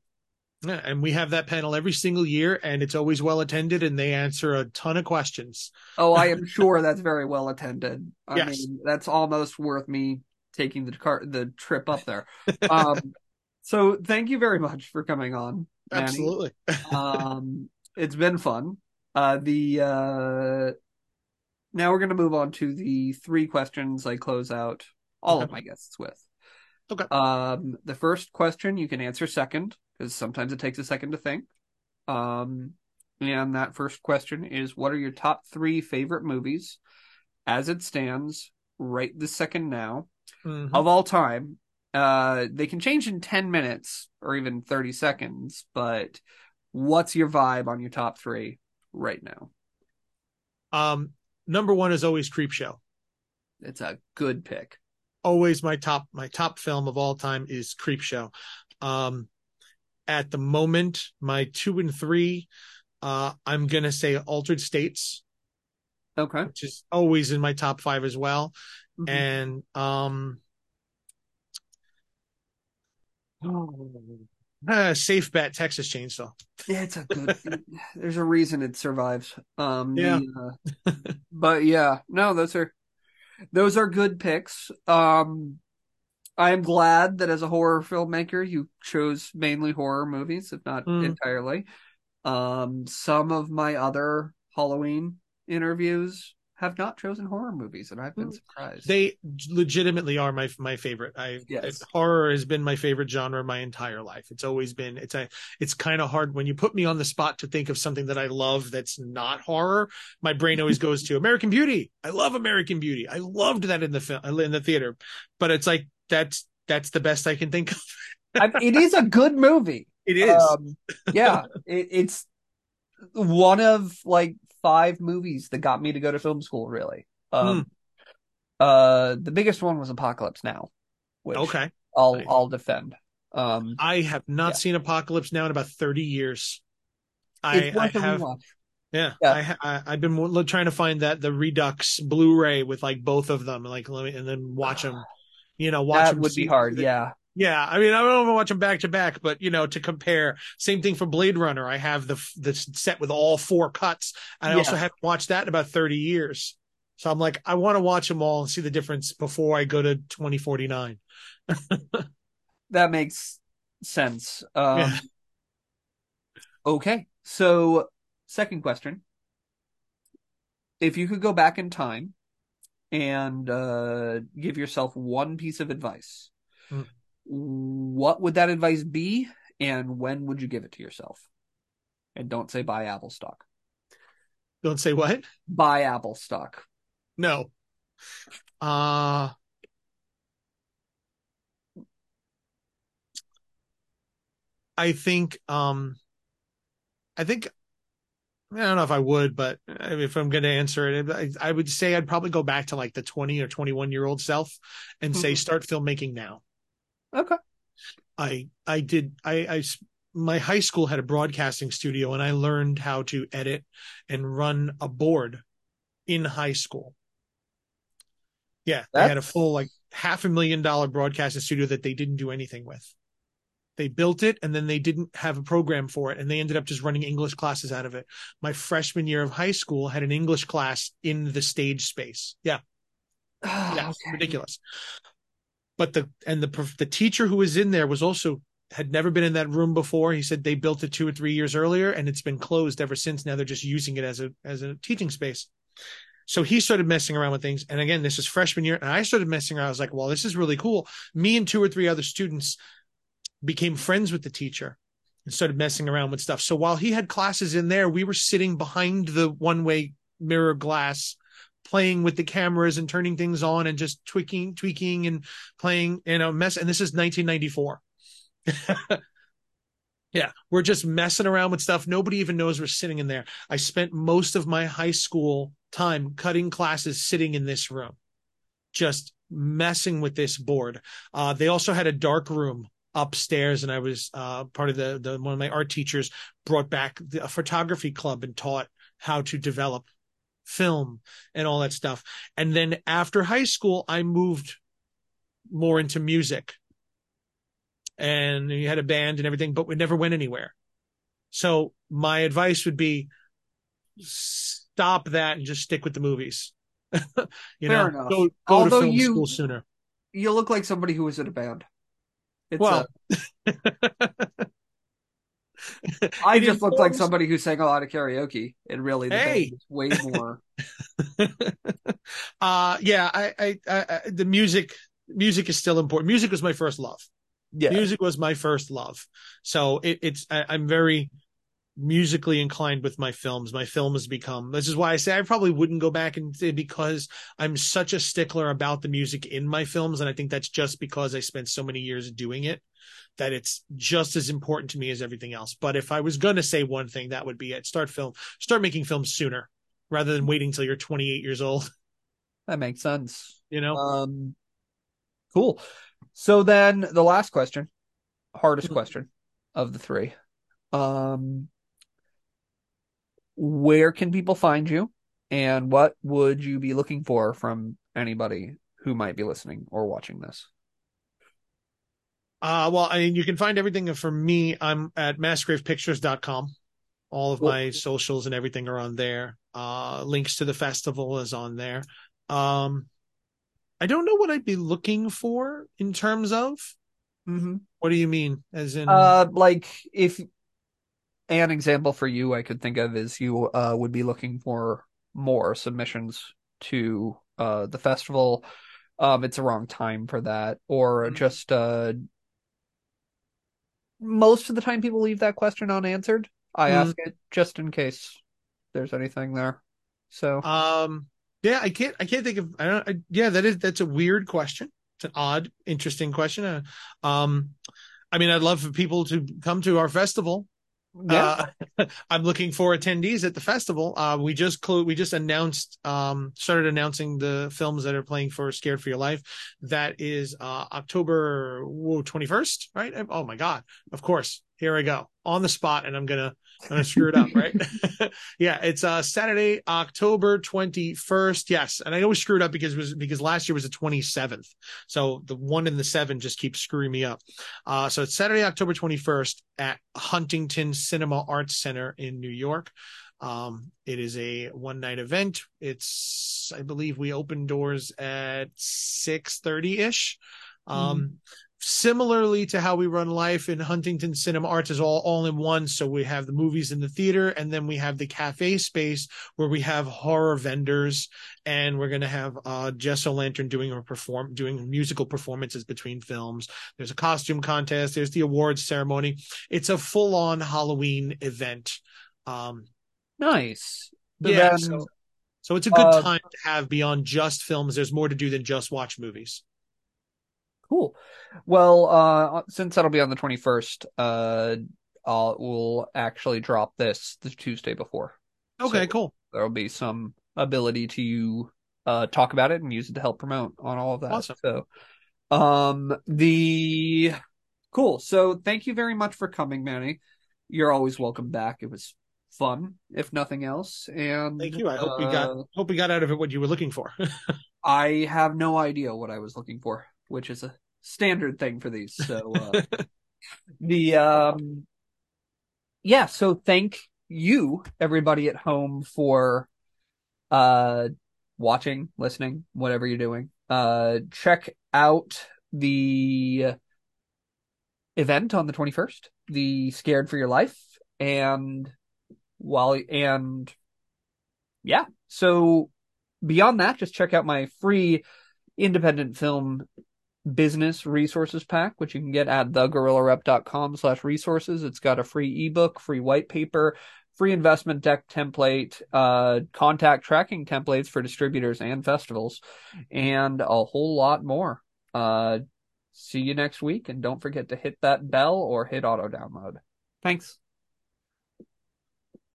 and we have that panel every single year, and it's always well attended, and they answer a ton of questions. oh, I am sure that's very well attended. I Yes. mean, that's almost worth me taking the car the trip up there. Um so thank you very much for coming on. Manny. Absolutely. um it's been fun uh the uh Now we're going to move on to the three questions I close out all of my guests with. Okay. Um, the first question you can answer second because sometimes it takes a second to think. Um, and that first question is what are your top three favorite movies as it stands right this second now Mhm. of all time? Uh, they can change in 10 minutes or even 30 seconds, but what's your vibe on your top three right now? Um, number one is always Creepshow. It's a good pick. Always my top my top film of all time is Creepshow. Um, at the moment, my two and three, uh, I'm gonna say Altered States, Okay. which is always in my top five as well, Mhm. and um, uh, safe bet Texas Chainsaw. Yeah, it's a good. there's a reason it survives. Um, Yeah. the, uh, but yeah, no, those are those are good picks. Um, I am glad that as a horror filmmaker, you chose mainly horror movies, if not Mm. entirely. Um, some of my other Halloween interviews have not chosen horror movies, and I've been Mm. surprised. They legitimately are my my favorite. I Yes. horror has been my favorite genre my entire life. It's always been. It's a. It's kind of hard when you put me on the spot to think of something that I love that's not horror. My brain always goes to American Beauty. I love American Beauty. I loved that in the film in the theater, but it's like that's that's the best I can think of. It is a good movie. It is. Um, yeah, it, it's one of like five movies that got me to go to film school. Really, um, Hmm. uh, the biggest one was Apocalypse Now, which okay. I'll Nice. I'll defend. Um, I have not Yeah. seen Apocalypse Now in about thirty years. I, I have. Yeah, Yeah. I, I I've been trying to find that the Redux Blu-ray with like both of them, like let me and then watch them. You know, watch That would be hard. Yeah, yeah. I mean, I don't if I watch them back to back, but you know, to compare, same thing for Blade Runner. I have the the set with all four cuts, and I also haven't watched that in about thirty years. So I'm like, I want to watch them all and see the difference before I go to 2049. that makes sense. Um, Yeah. Okay, so second question: If you could go back in time and uh, give yourself one piece of advice, Hmm. what would that advice be, and when would you give it to yourself? And don't say buy Apple stock. Don't say what? Buy Apple stock. No. Uh I think um I think I don't know if I would, but if I'm going to answer it, I, I would say I'd probably go back to like the 20 or 21 year old self and say Mhm. start filmmaking now. Okay. I I did I, I, my high school had a broadcasting studio and I learned how to edit and run a board in high school. Yeah, they had a full like half a million dollar broadcasting studio that they didn't do anything with. They built it and then they didn't have a program for it and they ended up just running English classes out of it. My freshman year of high school had an English class in the stage space. Yeah, oh, yeah, it's Okay. ridiculous. But the and the the teacher who was in there was also had never been in that room before. He said they built it two or three years earlier, and it's been closed ever since. Now they're just using it as a as a teaching space. So he started messing around with things, and again, this is freshman year, and I started messing around. I was like, "Well, this is really cool." Me and two or three other students became friends with the teacher and started messing around with stuff. So while he had classes in there, we were sitting behind the one way mirror glass playing with the cameras and turning things on and just tweaking, tweaking and playing in a mess. And this is 1994. yeah, we're just messing around with stuff. Nobody even knows we're sitting in there. I spent most of my high school time cutting classes sitting in this room, just messing with this board. Uh, they also had a dark room upstairs and I was uh, part of the, the one of my art teachers brought back the, a photography club and taught how to develop film and all that stuff. And then after high school, I moved more into music. And we had a band and everything, but we never went anywhere. So my advice would be stop that and just stick with the movies. you Fair know, enough. go, go Although to film you- school sooner. You look like somebody who was in a band. It's Well, a- I just looked like somebody who sang a lot of karaoke, and really, the Hey. way more. uh yeah I, I i I the music music is still important music was my first love Yeah. music was my first love so it, it's I, i'm very musically inclined with my films my film has become this is why i say i probably wouldn't go back and say because i'm such a stickler about the music in my films and i think that's just because i spent so many years doing it that it's just as important to me as everything else but if i was going to say one thing that would be it start film start making films sooner rather than waiting till you're 28 years old That makes sense. you know Um, cool. So then the last question, hardest Mhm. question of the three. Um, where can people find you and what would you be looking for from anybody who might be listening or watching this? Uh, well, I mean, you can find everything from me. I'm at massgravepictures.com. All of Cool. my socials and everything are on there. Uh, links to the festival is on there. Um, I don't know what I'd be looking for in terms of. Mm-hmm. What do you mean? As in, Uh, like if an example for you I could think of is you uh would be looking for more submissions to uh the festival. Um, it's a wrong time for that, or Mhm. just uh, most of the time people leave that question unanswered. I Mhm. ask it just in case there's anything there. So um, yeah, I can't, I can't think of, I don't, I, yeah, that is, that's a weird question. It's an odd, interesting question. Uh, um, I mean, I'd love for people to come to our festival. Yeah, Uh, I'm looking for attendees at the festival. Uh, we just clo- we just announced, um, started announcing the films that are playing for Scared for Your Life. That is uh, October whoa, 21st, right? Oh my God! Of course, here I go on the spot, and I'm gonna I'm gonna screw it up, right? yeah, it's uh, Saturday, October 21st. Yes, and I always screw it up because was because last year was the 27th, so the one and the seven just keep screwing me up. Uh, so it's Saturday, October 21st at Huntington Cinema Arts Center in New York. Um, it is a one night event. It's, I believe we open doors at 630 ish. Um, similarly to how we run life in Huntington Cinema Arts is all, all in one. So we have the movies in the theater and then we have the cafe space where we have horror vendors and we're going to have, uh, Jess O'Lantern doing a perform, doing musical performances between films. There's a costume contest. There's the awards ceremony. It's a full on Halloween event. Um, nice. So yeah. so, so it's a good uh, time to have beyond just films. There's more to do than just watch movies. Cool. Well, uh, since that'll be on the 21st, uh, I'll, we'll actually drop this the Tuesday before. Okay, So- cool. There'll be some ability to uh talk about it and use it to help promote on all of that. Awesome. So, um, the cool. So, thank you very much for coming, Manny. You're always welcome back. It was fun, if nothing else. And Thank you. I hope we got uh, hope we got out of it what you were looking for. I have no idea what I was looking for, which is a standard thing for these. So uh, the um yeah, so thank you everybody at home for uh watching, listening, whatever you're doing. Uh check out the event on the 21st, the Scared for Your Life and while and yeah. So beyond that, just check out my free independent film business resources pack, which you can get at theguerrillaRep.com slash resources. It's got a free ebook, free white paper, free investment deck template, uh, contact tracking templates for distributors and festivals, and a whole lot more. Uh, see you next week, and don't forget to hit that bell or hit auto download. Thanks.